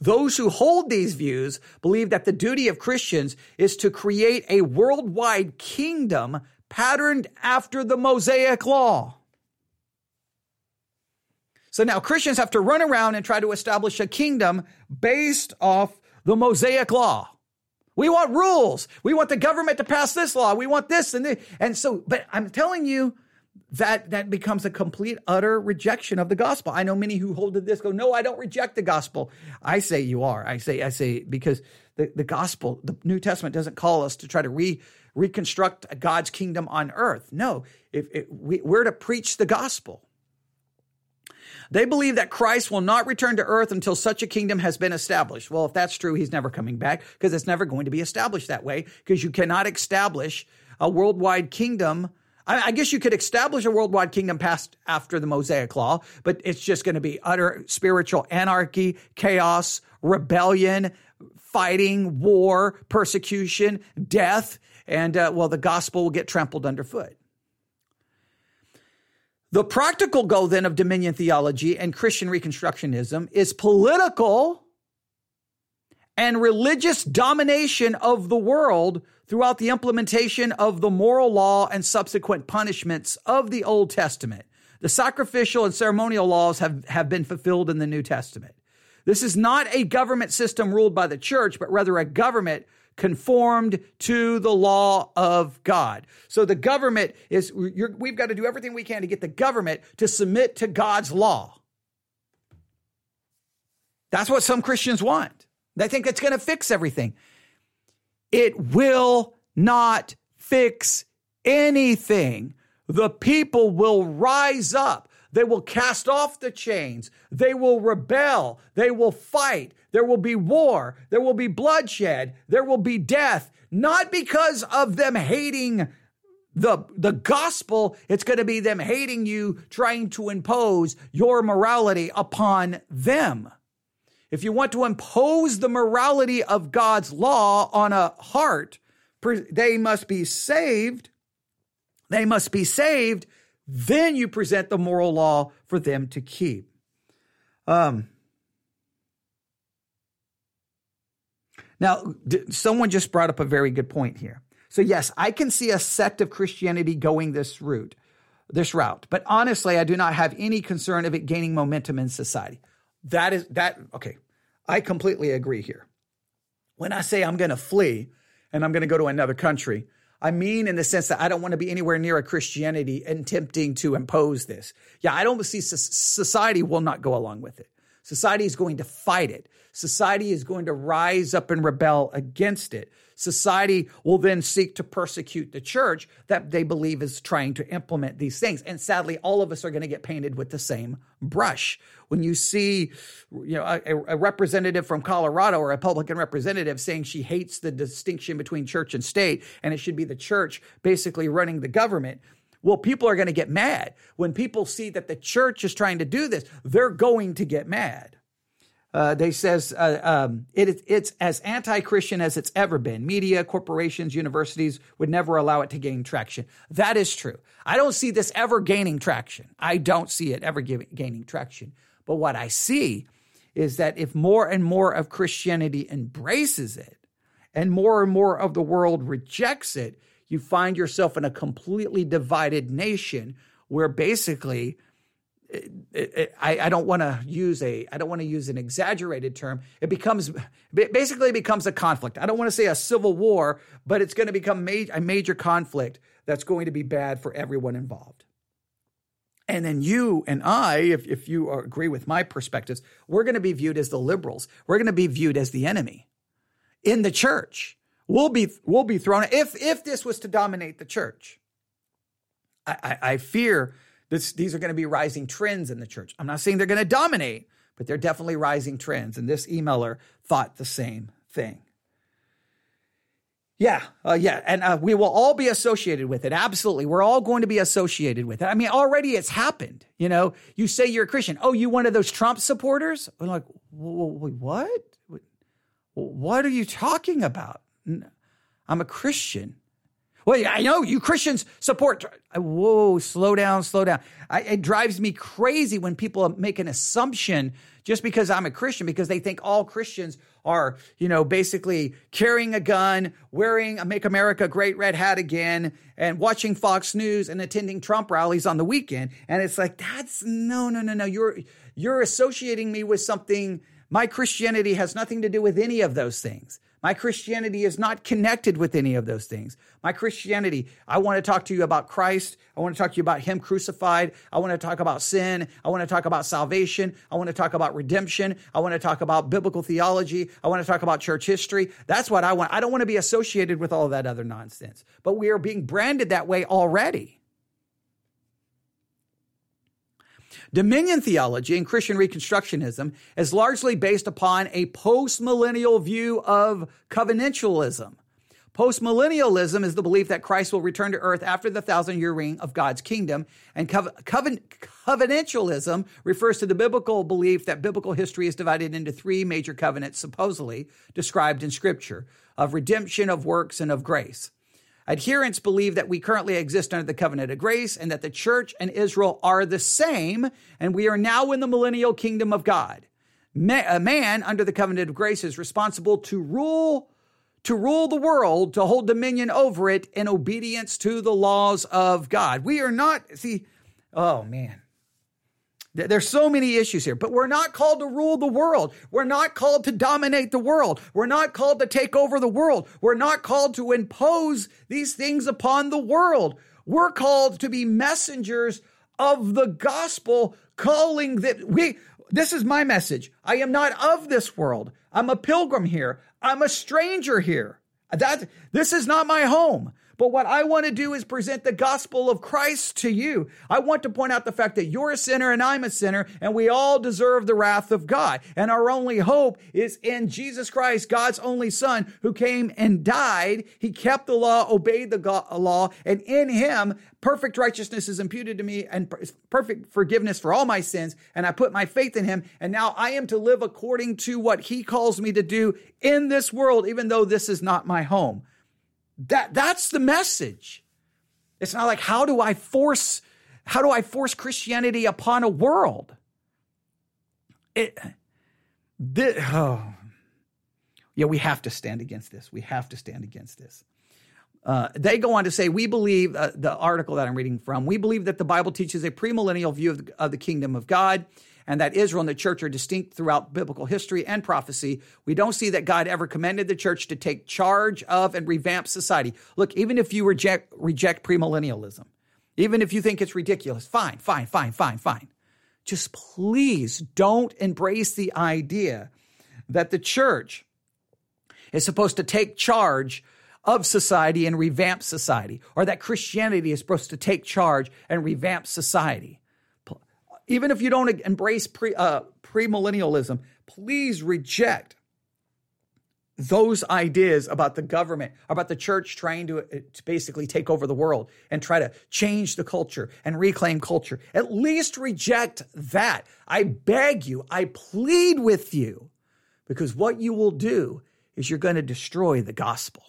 S2: Those who hold these views believe that the duty of Christians is to create a worldwide kingdom patterned after the Mosaic law. So now Christians have to run around and try to establish a kingdom based off the Mosaic law. We want rules. We want the government to pass this law. We want this and this. And so, but I'm telling you that that becomes a complete utter rejection of the gospel. I know many who hold to this go, no, I don't reject the gospel. I say you are. I say, I say, because the, the gospel, the New Testament doesn't call us to try to re reconstruct God's kingdom on earth. No, if, we, we're to preach the gospel. They believe that Christ will not return to earth until such a kingdom has been established. Well, if that's true, he's never coming back because it's never going to be established that way because you cannot establish a worldwide kingdom. I, guess you could establish a worldwide kingdom past after the Mosaic law, but it's just going to be utter spiritual anarchy, chaos, rebellion, fighting, war, persecution, death, and uh, well, the gospel will get trampled underfoot. The practical goal then of dominion theology and Christian Reconstructionism is political and religious domination of the world throughout the implementation of the moral law and subsequent punishments of the Old Testament. The sacrificial and ceremonial laws have, have been fulfilled in the New Testament. This is not a government system ruled by the church, but rather a government conformed to the law of God. So the government is, we've got to do everything we can to get the government to submit to God's law. That's what some Christians want. They think it's going to fix everything. It will not fix anything. The people will rise up. They will cast off the chains. They will rebel. They will fight. There will be war. There will be bloodshed. There will be death, not because of them hating the, the gospel. It's going to be them hating you, trying to impose your morality upon them. If you want to impose the morality of God's law on a heart, they must be saved. They must be saved. Then you present the moral law for them to keep. Um, now, someone just brought up a very good point here. So, yes, I can see a sect of Christianity going this route, this route. But honestly, I do not have any concern of it gaining momentum in society. That is that okay. I completely agree here. When I say I'm going to flee and I'm going to go to another country, I mean in the sense that I don't want to be anywhere near a Christianity attempting to impose this. Yeah, I don't see society will not go along with it. Society is going to fight it. Society is going to rise up and rebel against it. Society will then seek to persecute the church that they believe is trying to implement these things. And sadly, all of us are going to get painted with the same brush. When you see, you know, a, a representative from Colorado or a Republican representative saying she hates the distinction between church and state, and it should be the church basically running the government, well, people are going to get mad. When people see that the church is trying to do this, they're going to get mad. Uh, they says uh, um, it, it's as anti-Christian as it's ever been. Media, corporations, universities would never allow it to gain traction. That is true. I don't see this ever gaining traction. I don't see it ever gaining traction. But what I see is that if more and more of Christianity embraces it, and more and more of the world rejects it, you find yourself in a completely divided nation where basically I, I, don't want to use a I don't want to use an exaggerated term. It becomes basically becomes a conflict. I don't want to say a civil war, but it's going to become ma- a major conflict that's going to be bad for everyone involved. And then you and I, if, if you agree with my perspectives, we're going to be viewed as the liberals. We're going to be viewed as the enemy in the church We'll be we'll be thrown if if this was to dominate the church. I, I, I fear this, these are going to be rising trends in the church. I'm not saying they're going to dominate, but they're definitely rising trends. And this emailer thought the same thing. Yeah, uh, yeah, and uh, we will all be associated with it. Absolutely, we're all going to be associated with it. I mean, already it's happened. You know, you say you're a Christian. Oh, you one of those Trump supporters? I'm like, what? What are you talking about? I'm a Christian. Well, I know you Christians support. Whoa, slow down, slow down. I, it drives me crazy when people make an assumption just because I'm a Christian because they think all Christians are, you know, basically carrying a gun, wearing a Make America Great Red Hat again, and watching Fox News and attending Trump rallies on the weekend. And it's like, that's no, no, no, no. You're you're associating me with something. My Christianity has nothing to do with any of those things. My Christianity is not connected with any of those things. My Christianity, I want to talk to you about Christ. I want to talk to you about Him crucified. I want to talk about sin. I want to talk about salvation. I want to talk about redemption. I want to talk about biblical theology. I want to talk about church history. That's what I want. I don't want to be associated with all that other nonsense. But we are being branded that way already. Dominion theology and Christian Reconstructionism is largely based upon a postmillennial view of covenantalism. Postmillennialism is the belief that Christ will return to earth after the thousand year reign of God's kingdom. And coven- covenantalism refers to the biblical belief that biblical history is divided into three major covenants, supposedly described in Scripture of redemption, of works, and of grace. Adherents believe that we currently exist under the covenant of grace and that the church and Israel are the same, and we are now in the millennial kingdom of God. A man under the covenant of grace is responsible to rule to rule the world, to hold dominion over it in obedience to the laws of God. We are not, see, oh man. There's so many issues here, but we're not called to rule the world. We're not called to dominate the world. We're not called to take over the world. We're not called to impose these things upon the world. We're called to be messengers of the gospel, calling that we, this is my message. I am not of this world. I'm a pilgrim here. I'm a stranger here. That this is not my home. But what I want to do is present the gospel of Christ to you. I want to point out the fact that you're a sinner and I'm a sinner, and we all deserve the wrath of God. And our only hope is in Jesus Christ, God's only Son, who came and died. He kept the law, obeyed the law, and in Him, perfect righteousness is imputed to me and perfect forgiveness for all my sins. And I put my faith in Him. And now I am to live according to what He calls me to do in this world, even though this is not my home. That that's the message. It's not like how do I force how do I force Christianity upon a world? It this, oh. Yeah, we have to stand against this. We have to stand against this. Uh, they go on to say, we believe, uh, the article that I'm reading from, we believe that the Bible teaches a premillennial view of the, of the kingdom of God and that Israel and the church are distinct throughout biblical history and prophecy, we don't see that God ever commanded the church to take charge of and revamp society. Look, even if you reject, reject premillennialism, even if you think it's ridiculous, fine, fine, fine, fine, fine. Just please don't embrace the idea that the church is supposed to take charge of society and revamp society, or that Christianity is supposed to take charge and revamp society even if you don't embrace pre uh, premillennialism, please reject those ideas about the government, about the church trying to, uh, to, basically take over the world and try to change the culture and reclaim culture. At least reject that. I beg you, I plead with you, because what you will do is you're going to destroy the gospel.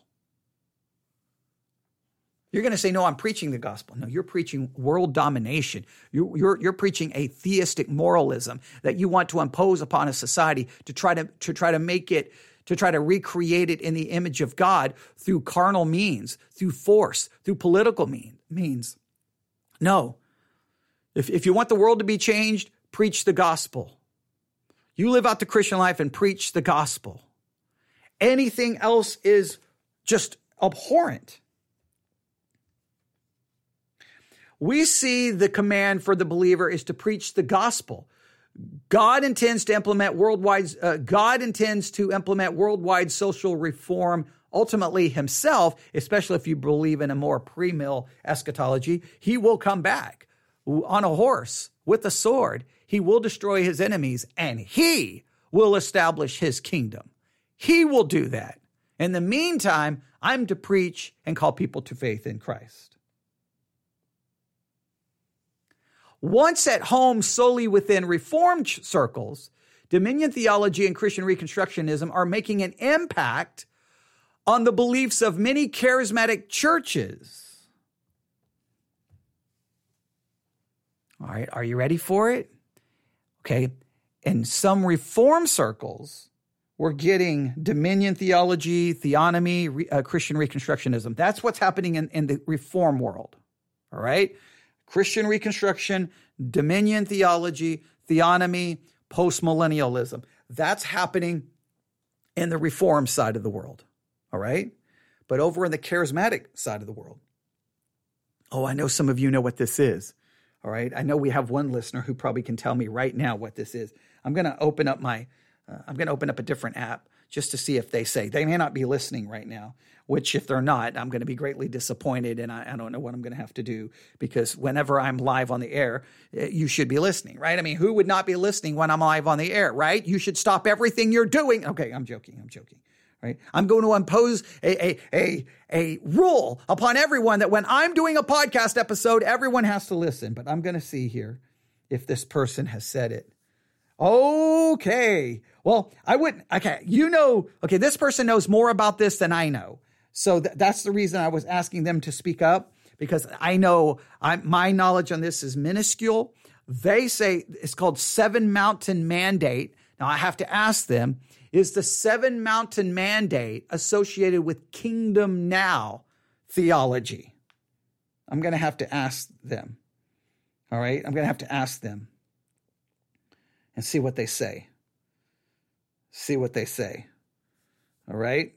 S2: You're going to say, no, I'm preaching the gospel. No, you're preaching world domination. You're, you're, you're, preaching a theistic moralism that you want to impose upon a society to try to, to try to make it, to try to recreate it in the image of God through carnal means, through force, through political mean, means. No. If, if you want the world to be changed, preach the gospel. You live out the Christian life and preach the gospel. Anything else is just abhorrent. We see the command for the believer is to preach the gospel. God intends to implement worldwide, uh, God intends to implement worldwide social reform ultimately himself, especially if you believe in a more pre-mill eschatology. He will come back on a horse with a sword. He will destroy his enemies and he will establish his kingdom. He will do that. In the meantime, I'm to preach and call people to faith in Christ. Once at home solely within Reformed circles, Dominion theology and Christian Reconstructionism are making an impact on the beliefs of many charismatic churches. All right, are you ready for it? Okay, in some Reform circles, we're getting Dominion theology, theonomy, uh, Christian Reconstructionism. That's what's happening in, in the Reform world. All right. Christian Reconstruction, Dominion theology, theonomy, postmillennialism. That's happening in the Reform side of the world. All right? But over in the charismatic side of the world, oh, I know some of you know what this is. All right? I know we have one listener who probably can tell me right now what this is. I'm going to open up my, uh, I'm going to open up a different app just to see if they say they may not be listening right now which if they're not, I'm going to be greatly disappointed and I, I don't know what I'm going to have to do because whenever I'm live on the air, eh, you should be listening, right? I mean, who would not be listening when I'm live on the air, right? You should stop everything you're doing. Okay, I'm joking. I'm joking. Right? I'm going to impose a, a, a, a rule upon everyone that when I'm doing a podcast episode, everyone has to listen. But I'm going to see here if this person has said it. Okay. Well, I wouldn't. Okay. You know, okay, this person knows more about this than I know. So th- that's the reason I was asking them to speak up because I know I, my knowledge on this is minuscule. They say it's called Seven Mountain Mandate. Now I have to ask them is the Seven Mountain Mandate associated with Kingdom Now theology? I'm going to have to ask them. All right. I'm going to have to ask them and see what they say. See what they say. All right.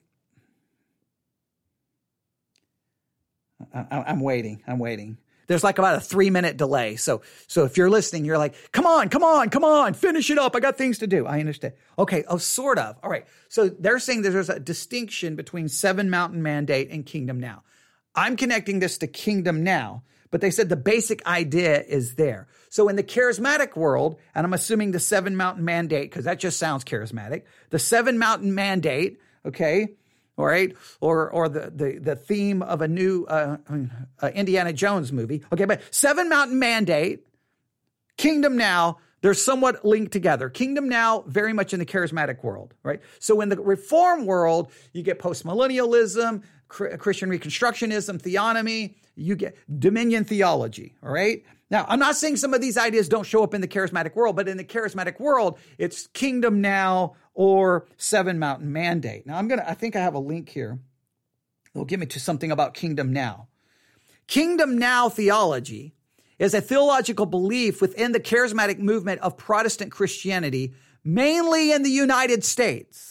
S2: I, am waiting. I'm waiting. There's like about a three minute delay. So, so if you're listening, you're like, come on, come on, come on, finish it up. I got things to do. I understand. Okay. Oh, sort of. All right. So they're saying there's a distinction between Seven Mountain Mandate and Kingdom Now. I'm connecting this to Kingdom Now, but they said the basic idea is there. So in the charismatic world, and I'm assuming the Seven Mountain Mandate, because that just sounds charismatic, the Seven Mountain Mandate, okay, all right, or or the the the theme of a new uh, uh, Indiana Jones movie. Okay, but Seven Mountain Mandate, Kingdom Now, they're somewhat linked together. Kingdom Now, very much in the charismatic world, right? So in the Reform world, you get postmillennialism, Christian Reconstructionism, theonomy. You get Dominion theology. All right. Now, I'm not saying some of these ideas don't show up in the charismatic world, but in the charismatic world, it's kingdom now or seven mountain mandate. Now, I'm going to, I think I have a link here. It'll give me to something about kingdom now. Kingdom now theology is a theological belief within the charismatic movement of Protestant Christianity, mainly in the United States.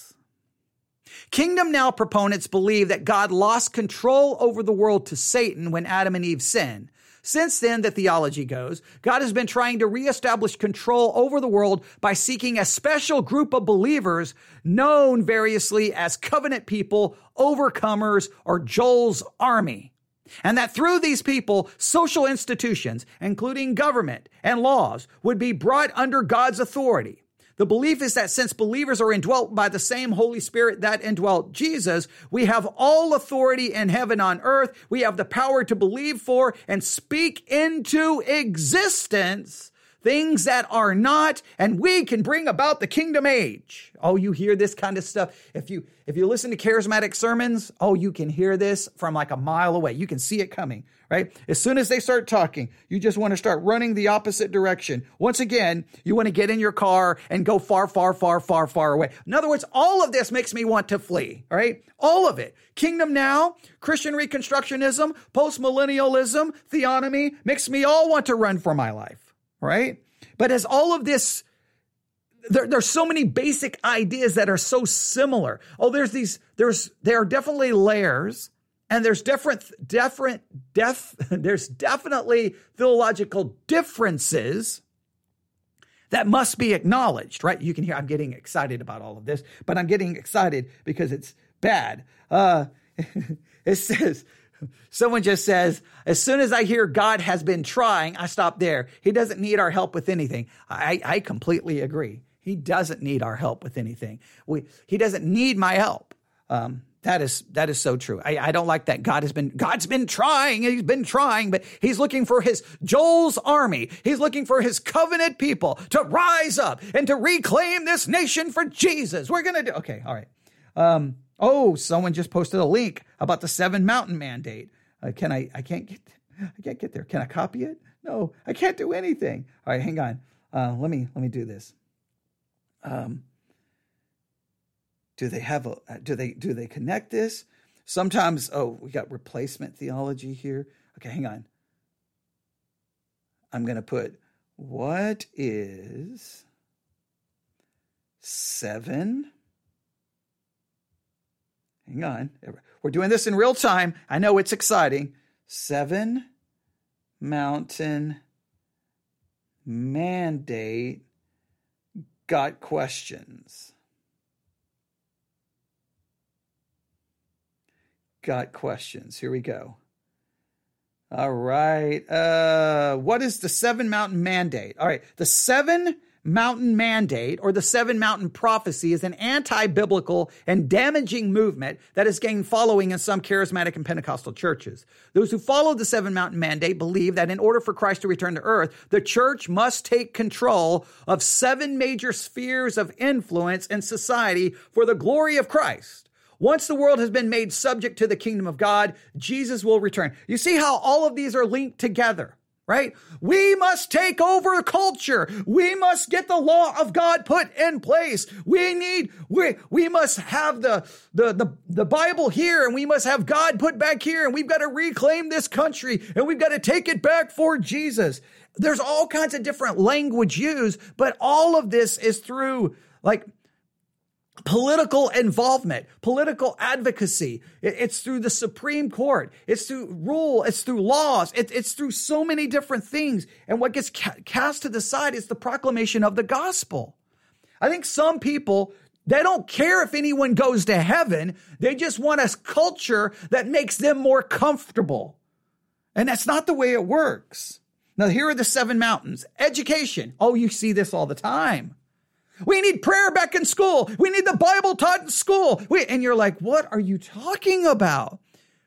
S2: Kingdom now proponents believe that God lost control over the world to Satan when Adam and Eve sinned since then, the theology goes, God has been trying to reestablish control over the world by seeking a special group of believers known variously as covenant people, overcomers, or Joel's army. And that through these people, social institutions, including government and laws, would be brought under God's authority. The belief is that since believers are indwelt by the same Holy Spirit that indwelt Jesus, we have all authority in heaven on earth. We have the power to believe for and speak into existence things that are not, and we can bring about the kingdom age. Oh, you hear this kind of stuff. If you if you listen to charismatic sermons, oh, you can hear this from like a mile away. You can see it coming, right? As soon as they start talking, you just want to start running the opposite direction. Once again, you want to get in your car and go far, far, far, far, far away. In other words, all of this makes me want to flee, right? All of it. Kingdom now, Christian Reconstructionism, postmillennialism, theonomy makes me all want to run for my life right? But as all of this, there, there's so many basic ideas that are so similar. Oh, there's these, there's, there are definitely layers and there's different, different, def, there's definitely theological differences that must be acknowledged, right? You can hear I'm getting excited about all of this, but I'm getting excited because it's bad. Uh, it says, Someone just says, as soon as I hear God has been trying, I stop there. He doesn't need our help with anything. I, I completely agree. He doesn't need our help with anything. We, he doesn't need my help. Um, that is that is so true. I, I don't like that. God has been God's been trying. He's been trying, but He's looking for His Joel's army. He's looking for His covenant people to rise up and to reclaim this nation for Jesus. We're gonna do okay. All right. Um, Oh, someone just posted a link about the seven mountain mandate. Uh, can I? I can't get. I can't get there. Can I copy it? No, I can't do anything. All right, hang on. Uh, let me let me do this. Um, do they have a? Uh, do they do they connect this? Sometimes. Oh, we got replacement theology here. Okay, hang on. I'm going to put what is seven Hang on. We're doing this in real time. I know it's exciting. Seven mountain mandate got questions. Got questions. Here we go. All right. Uh, what is the seven mountain mandate? All right. The seven mountain mandate or the seven mountain prophecy is an anti biblical and damaging movement that has gained following in some charismatic and Pentecostal churches. Those who follow the seven mountain mandate believe that in order for Christ to return to earth, the church must take control of seven major spheres of influence in society for the glory of Christ. Once the world has been made subject to the kingdom of God, Jesus will return. You see how all of these are linked together, right? We must take over culture. We must get the law of God put in place. We need, we, we must have the, the, the, the Bible here and we must have God put back here and we've got to reclaim this country and we've got to take it back for Jesus. There's all kinds of different language used, but all of this is through like political involvement, political advocacy. It's through the Supreme Court. It's through rule. It's through laws. it's through so many different things. And what gets cast to the side is the proclamation of the gospel. I think some people, they don't care if anyone goes to heaven. They just want a culture that makes them more comfortable. And that's not the way it works. Now, here are the seven mountains. Education. Oh, you see this all the time. We need prayer back in school. We need the Bible taught in school. We, and you're like, what are you talking about?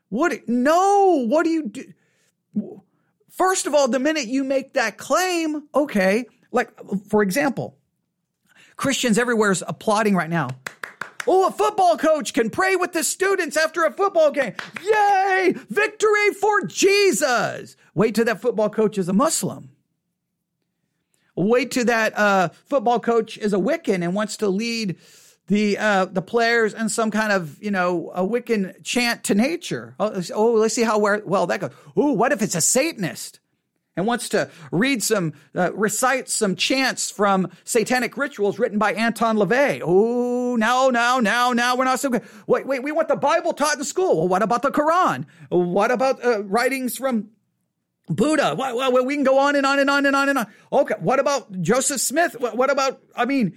S2: What? No, what do you do? First of all, the minute you make that claim, okay, like for example, Christians everywhere is applauding right now. Oh, a football coach can pray with the students after a football game. Yay! Victory for Jesus. Wait till that football coach is a Muslim. Wait till that uh, football coach is a Wiccan and wants to lead the uh, the players in some kind of you know a Wiccan chant to nature. Oh, oh let's see how well that goes. Oh, what if it's a Satanist and wants to read some uh, recite some chants from satanic rituals written by Anton LaVey? Oh, now, now, now, now we're not so good. Wait, wait, we want the Bible taught in school. Well, what about the Quran? What about uh, writings from Buddha. Well, well, we can go on and on and on and on and on. Okay. What about Joseph Smith? What, what about, I mean,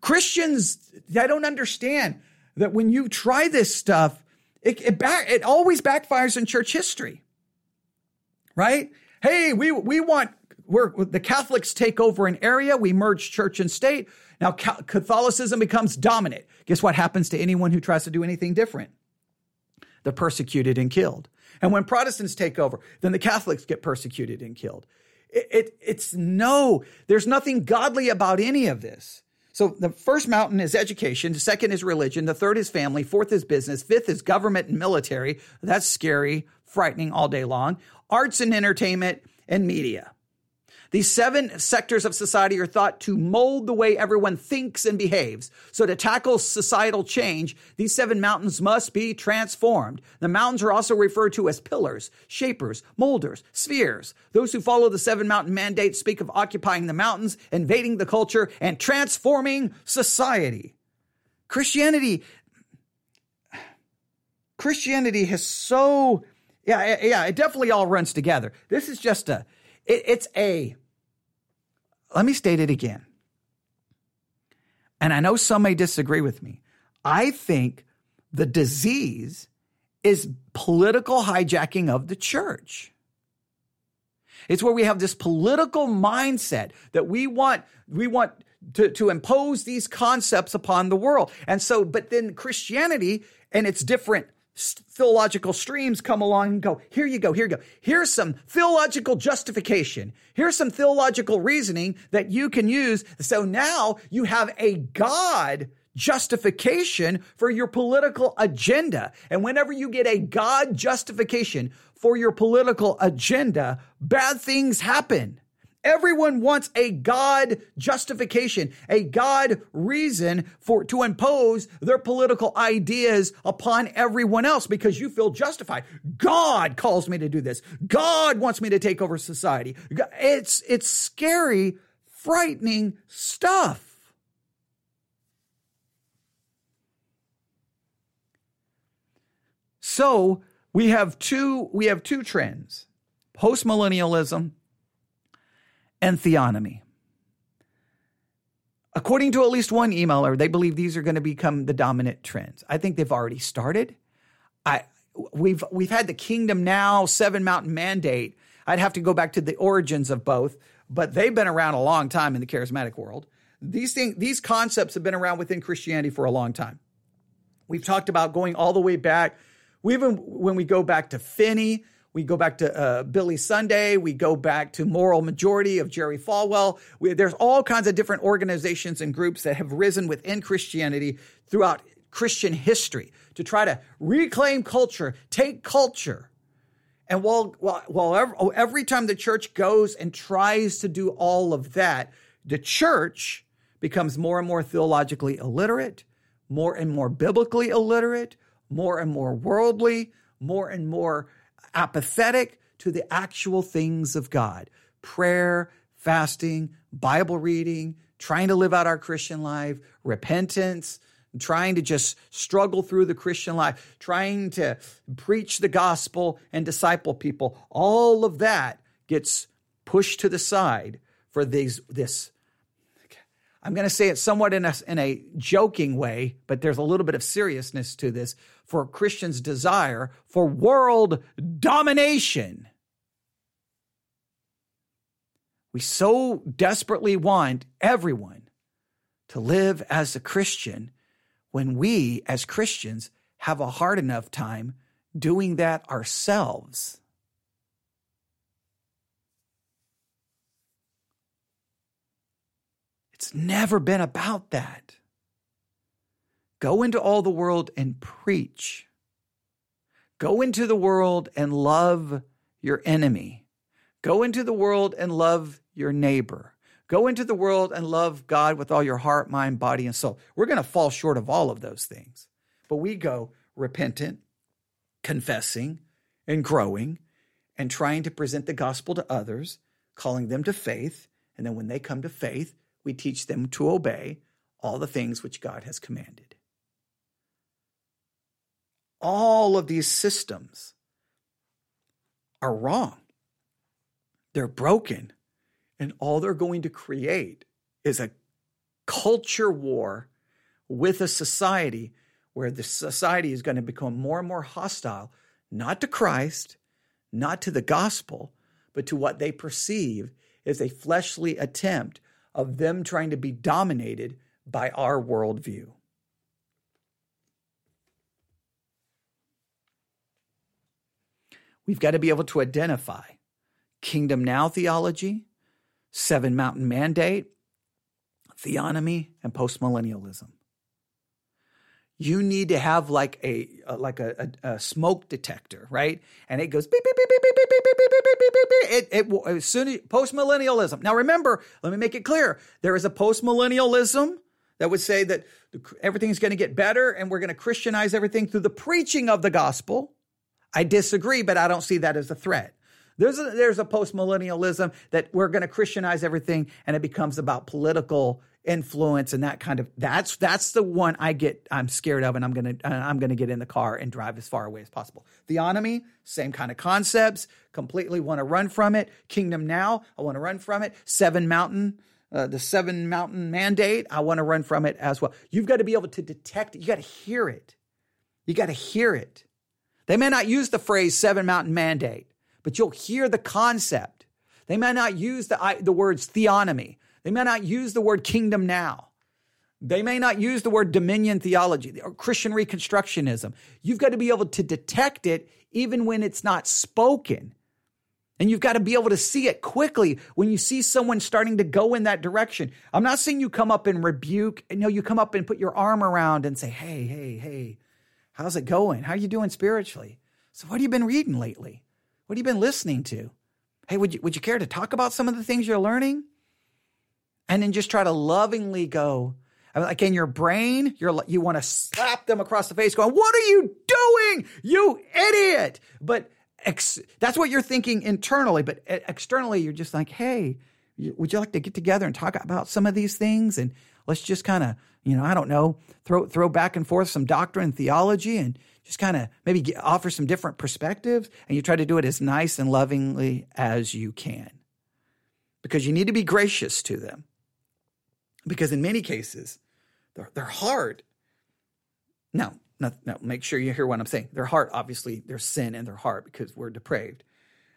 S2: Christians, I don't understand that when you try this stuff, it, it back, it always backfires in church history. Right? Hey, we, we want, we're, the Catholics take over an area. We merge church and state. Now Catholicism becomes dominant. Guess what happens to anyone who tries to do anything different? They're persecuted and killed. And when Protestants take over, then the Catholics get persecuted and killed. It, it, it's no, there's nothing godly about any of this. So the first mountain is education. The second is religion. The third is family. Fourth is business. Fifth is government and military. That's scary, frightening all day long. Arts and entertainment and media. These seven sectors of society are thought to mold the way everyone thinks and behaves. So to tackle societal change, these seven mountains must be transformed. The mountains are also referred to as pillars, shapers, molders, spheres. Those who follow the seven mountain mandate speak of occupying the mountains, invading the culture, and transforming society. Christianity, Christianity has so, yeah, yeah, it definitely all runs together. This is just a, it, it's a let me state it again. And I know some may disagree with me. I think the disease is political hijacking of the church. It's where we have this political mindset that we want, we want to, to impose these concepts upon the world. And so, but then Christianity and its different theological streams come along and go, here you go, here you go. Here's some theological justification. Here's some theological reasoning that you can use. So now you have a God justification for your political agenda. And whenever you get a God justification for your political agenda, bad things happen. Everyone wants a God justification, a God reason for to impose their political ideas upon everyone else because you feel justified. God calls me to do this. God wants me to take over society. It's it's scary, frightening stuff. So, we have two we have two trends. Postmillennialism and theonomy. According to at least one emailer, they believe these are going to become the dominant trends. I think they've already started. I we've we've had the kingdom now seven mountain mandate. I'd have to go back to the origins of both, but they've been around a long time in the charismatic world. These things, these concepts have been around within Christianity for a long time. We've talked about going all the way back. We even when we go back to Finney, we go back to uh, Billy Sunday. We go back to Moral Majority of Jerry Falwell. We, there's all kinds of different organizations and groups that have risen within Christianity throughout Christian history to try to reclaim culture, take culture. And while, while, while every, every time the church goes and tries to do all of that, the church becomes more and more theologically illiterate, more and more biblically illiterate, more and more worldly, more and more apathetic to the actual things of God prayer, fasting, Bible reading, trying to live out our Christian life, repentance, trying to just struggle through the Christian life, trying to preach the gospel and disciple people. All of that gets pushed to the side for these this I'm going to say it somewhat in a, in a joking way, but there's a little bit of seriousness to this for Christians' desire for world domination. We so desperately want everyone to live as a Christian when we, as Christians, have a hard enough time doing that ourselves. It's never been about that. Go into all the world and preach. Go into the world and love your enemy. Go into the world and love your neighbor. Go into the world and love God with all your heart, mind, body, and soul. We're going to fall short of all of those things. But we go repentant, confessing, and growing, and trying to present the gospel to others, calling them to faith. And then when they come to faith, we teach them to obey all the things which God has commanded. All of these systems are wrong. They're broken. And all they're going to create is a culture war with a society where the society is going to become more and more hostile, not to Christ, not to the gospel, but to what they perceive as a fleshly attempt of them trying to be dominated by our worldview. We've got to be able to identify kingdom now theology, seven mountain mandate, theonomy, and postmillennialism you need to have like a, like a, a, a, smoke detector, right? And it goes beep beep beep beep beep beep beep beep beep beep beep beep. It it as soon as post millennialism. Now remember, let me make it clear: there is a post millennialism that would say that everything's going to get better and we're going to Christianize everything through the preaching of the gospel. I disagree, but I don't see that as a threat. There's a, there's a post millennialism that we're going to Christianize everything and it becomes about political influence and that kind of that's that's the one I get I'm scared of and I'm going to I'm to get in the car and drive as far away as possible. Theonomy, same kind of concepts, completely want to run from it. Kingdom Now, I want to run from it. Seven Mountain uh, the seven mountain mandate, I want to run from it as well. You've got to be able to detect. You got to hear it. You got to hear it. They may not use the phrase seven mountain mandate, but you'll hear the concept. They may not use the, the words theonomy, they may not use the word kingdom now. They may not use the word dominion theology or Christian reconstructionism. You've got to be able to detect it even when it's not spoken. And you've got to be able to see it quickly when you see someone starting to go in that direction. I'm not saying you come up and rebuke. No, you come up and put your arm around and say, hey, hey, hey, how's it going? How are you doing spiritually? So, what have you been reading lately? What have you been listening to? Hey, would you, would you care to talk about some of the things you're learning? And then just try to lovingly go. like in your brain, you're you want to slap them across the face, going, "What are you doing, you idiot!" But ex- that's what you're thinking internally. But eh, externally, you're just like, "Hey, would you like to get together and talk about some of these things?" And let's just kind of, you know, I don't know, throw throw back and forth some doctrine and theology, and just kind of maybe get, offer some different perspectives. And you try to do it as nice and lovingly as you can, because you need to be gracious to them because in many cases they're, they're hard. No, Now, now, make sure you hear what I'm saying. Their heart, obviously, their sin in their heart because we're depraved.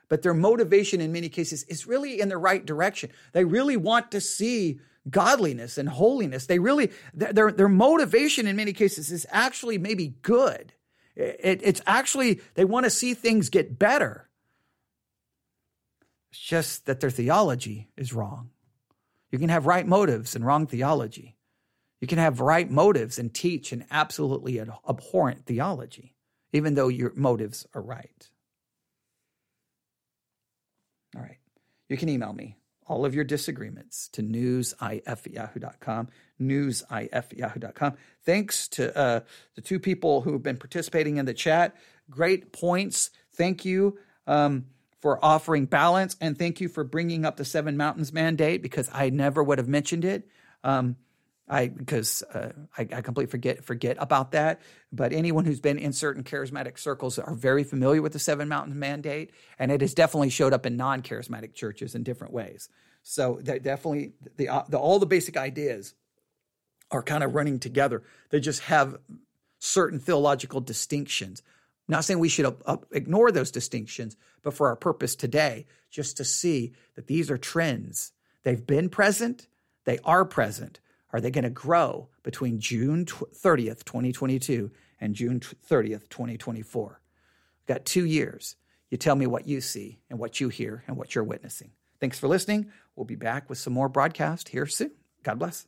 S2: But their motivation in many cases is really in the right direction. They really want to see godliness and holiness. They really, their, their motivation in many cases is actually maybe good. It, it's actually, they want to see things get better. It's just that their theology is wrong. You can have right motives and wrong theology. You can have right motives and teach an absolutely abhorrent theology, even though your motives are right. All right. You can email me all of your disagreements to newsif at yahoo.com, newsif at yahoo.com. Thanks to uh, the two people who have been participating in the chat. Great points. Thank you um, for offering balance, and thank you for bringing up the Seven Mountains mandate because I never would have mentioned it. Um, I because uh, I, I completely forget forget about that. But anyone who's been in certain charismatic circles are very familiar with the Seven Mountains Mandate, and it has definitely showed up in non-charismatic churches in different ways. So definitely the, uh, the all the basic ideas are kind of running together. They just have certain theological distinctions. Not saying we should ignore those distinctions, but for our purpose today, just to see that these are trends. They've been present, they are present are they going to grow between June 30th, 2022 and June 30th, 2024? We've got two years. You tell me what you see and what you hear and what you're witnessing. Thanks for listening. We'll be back with some more broadcast here soon. God bless.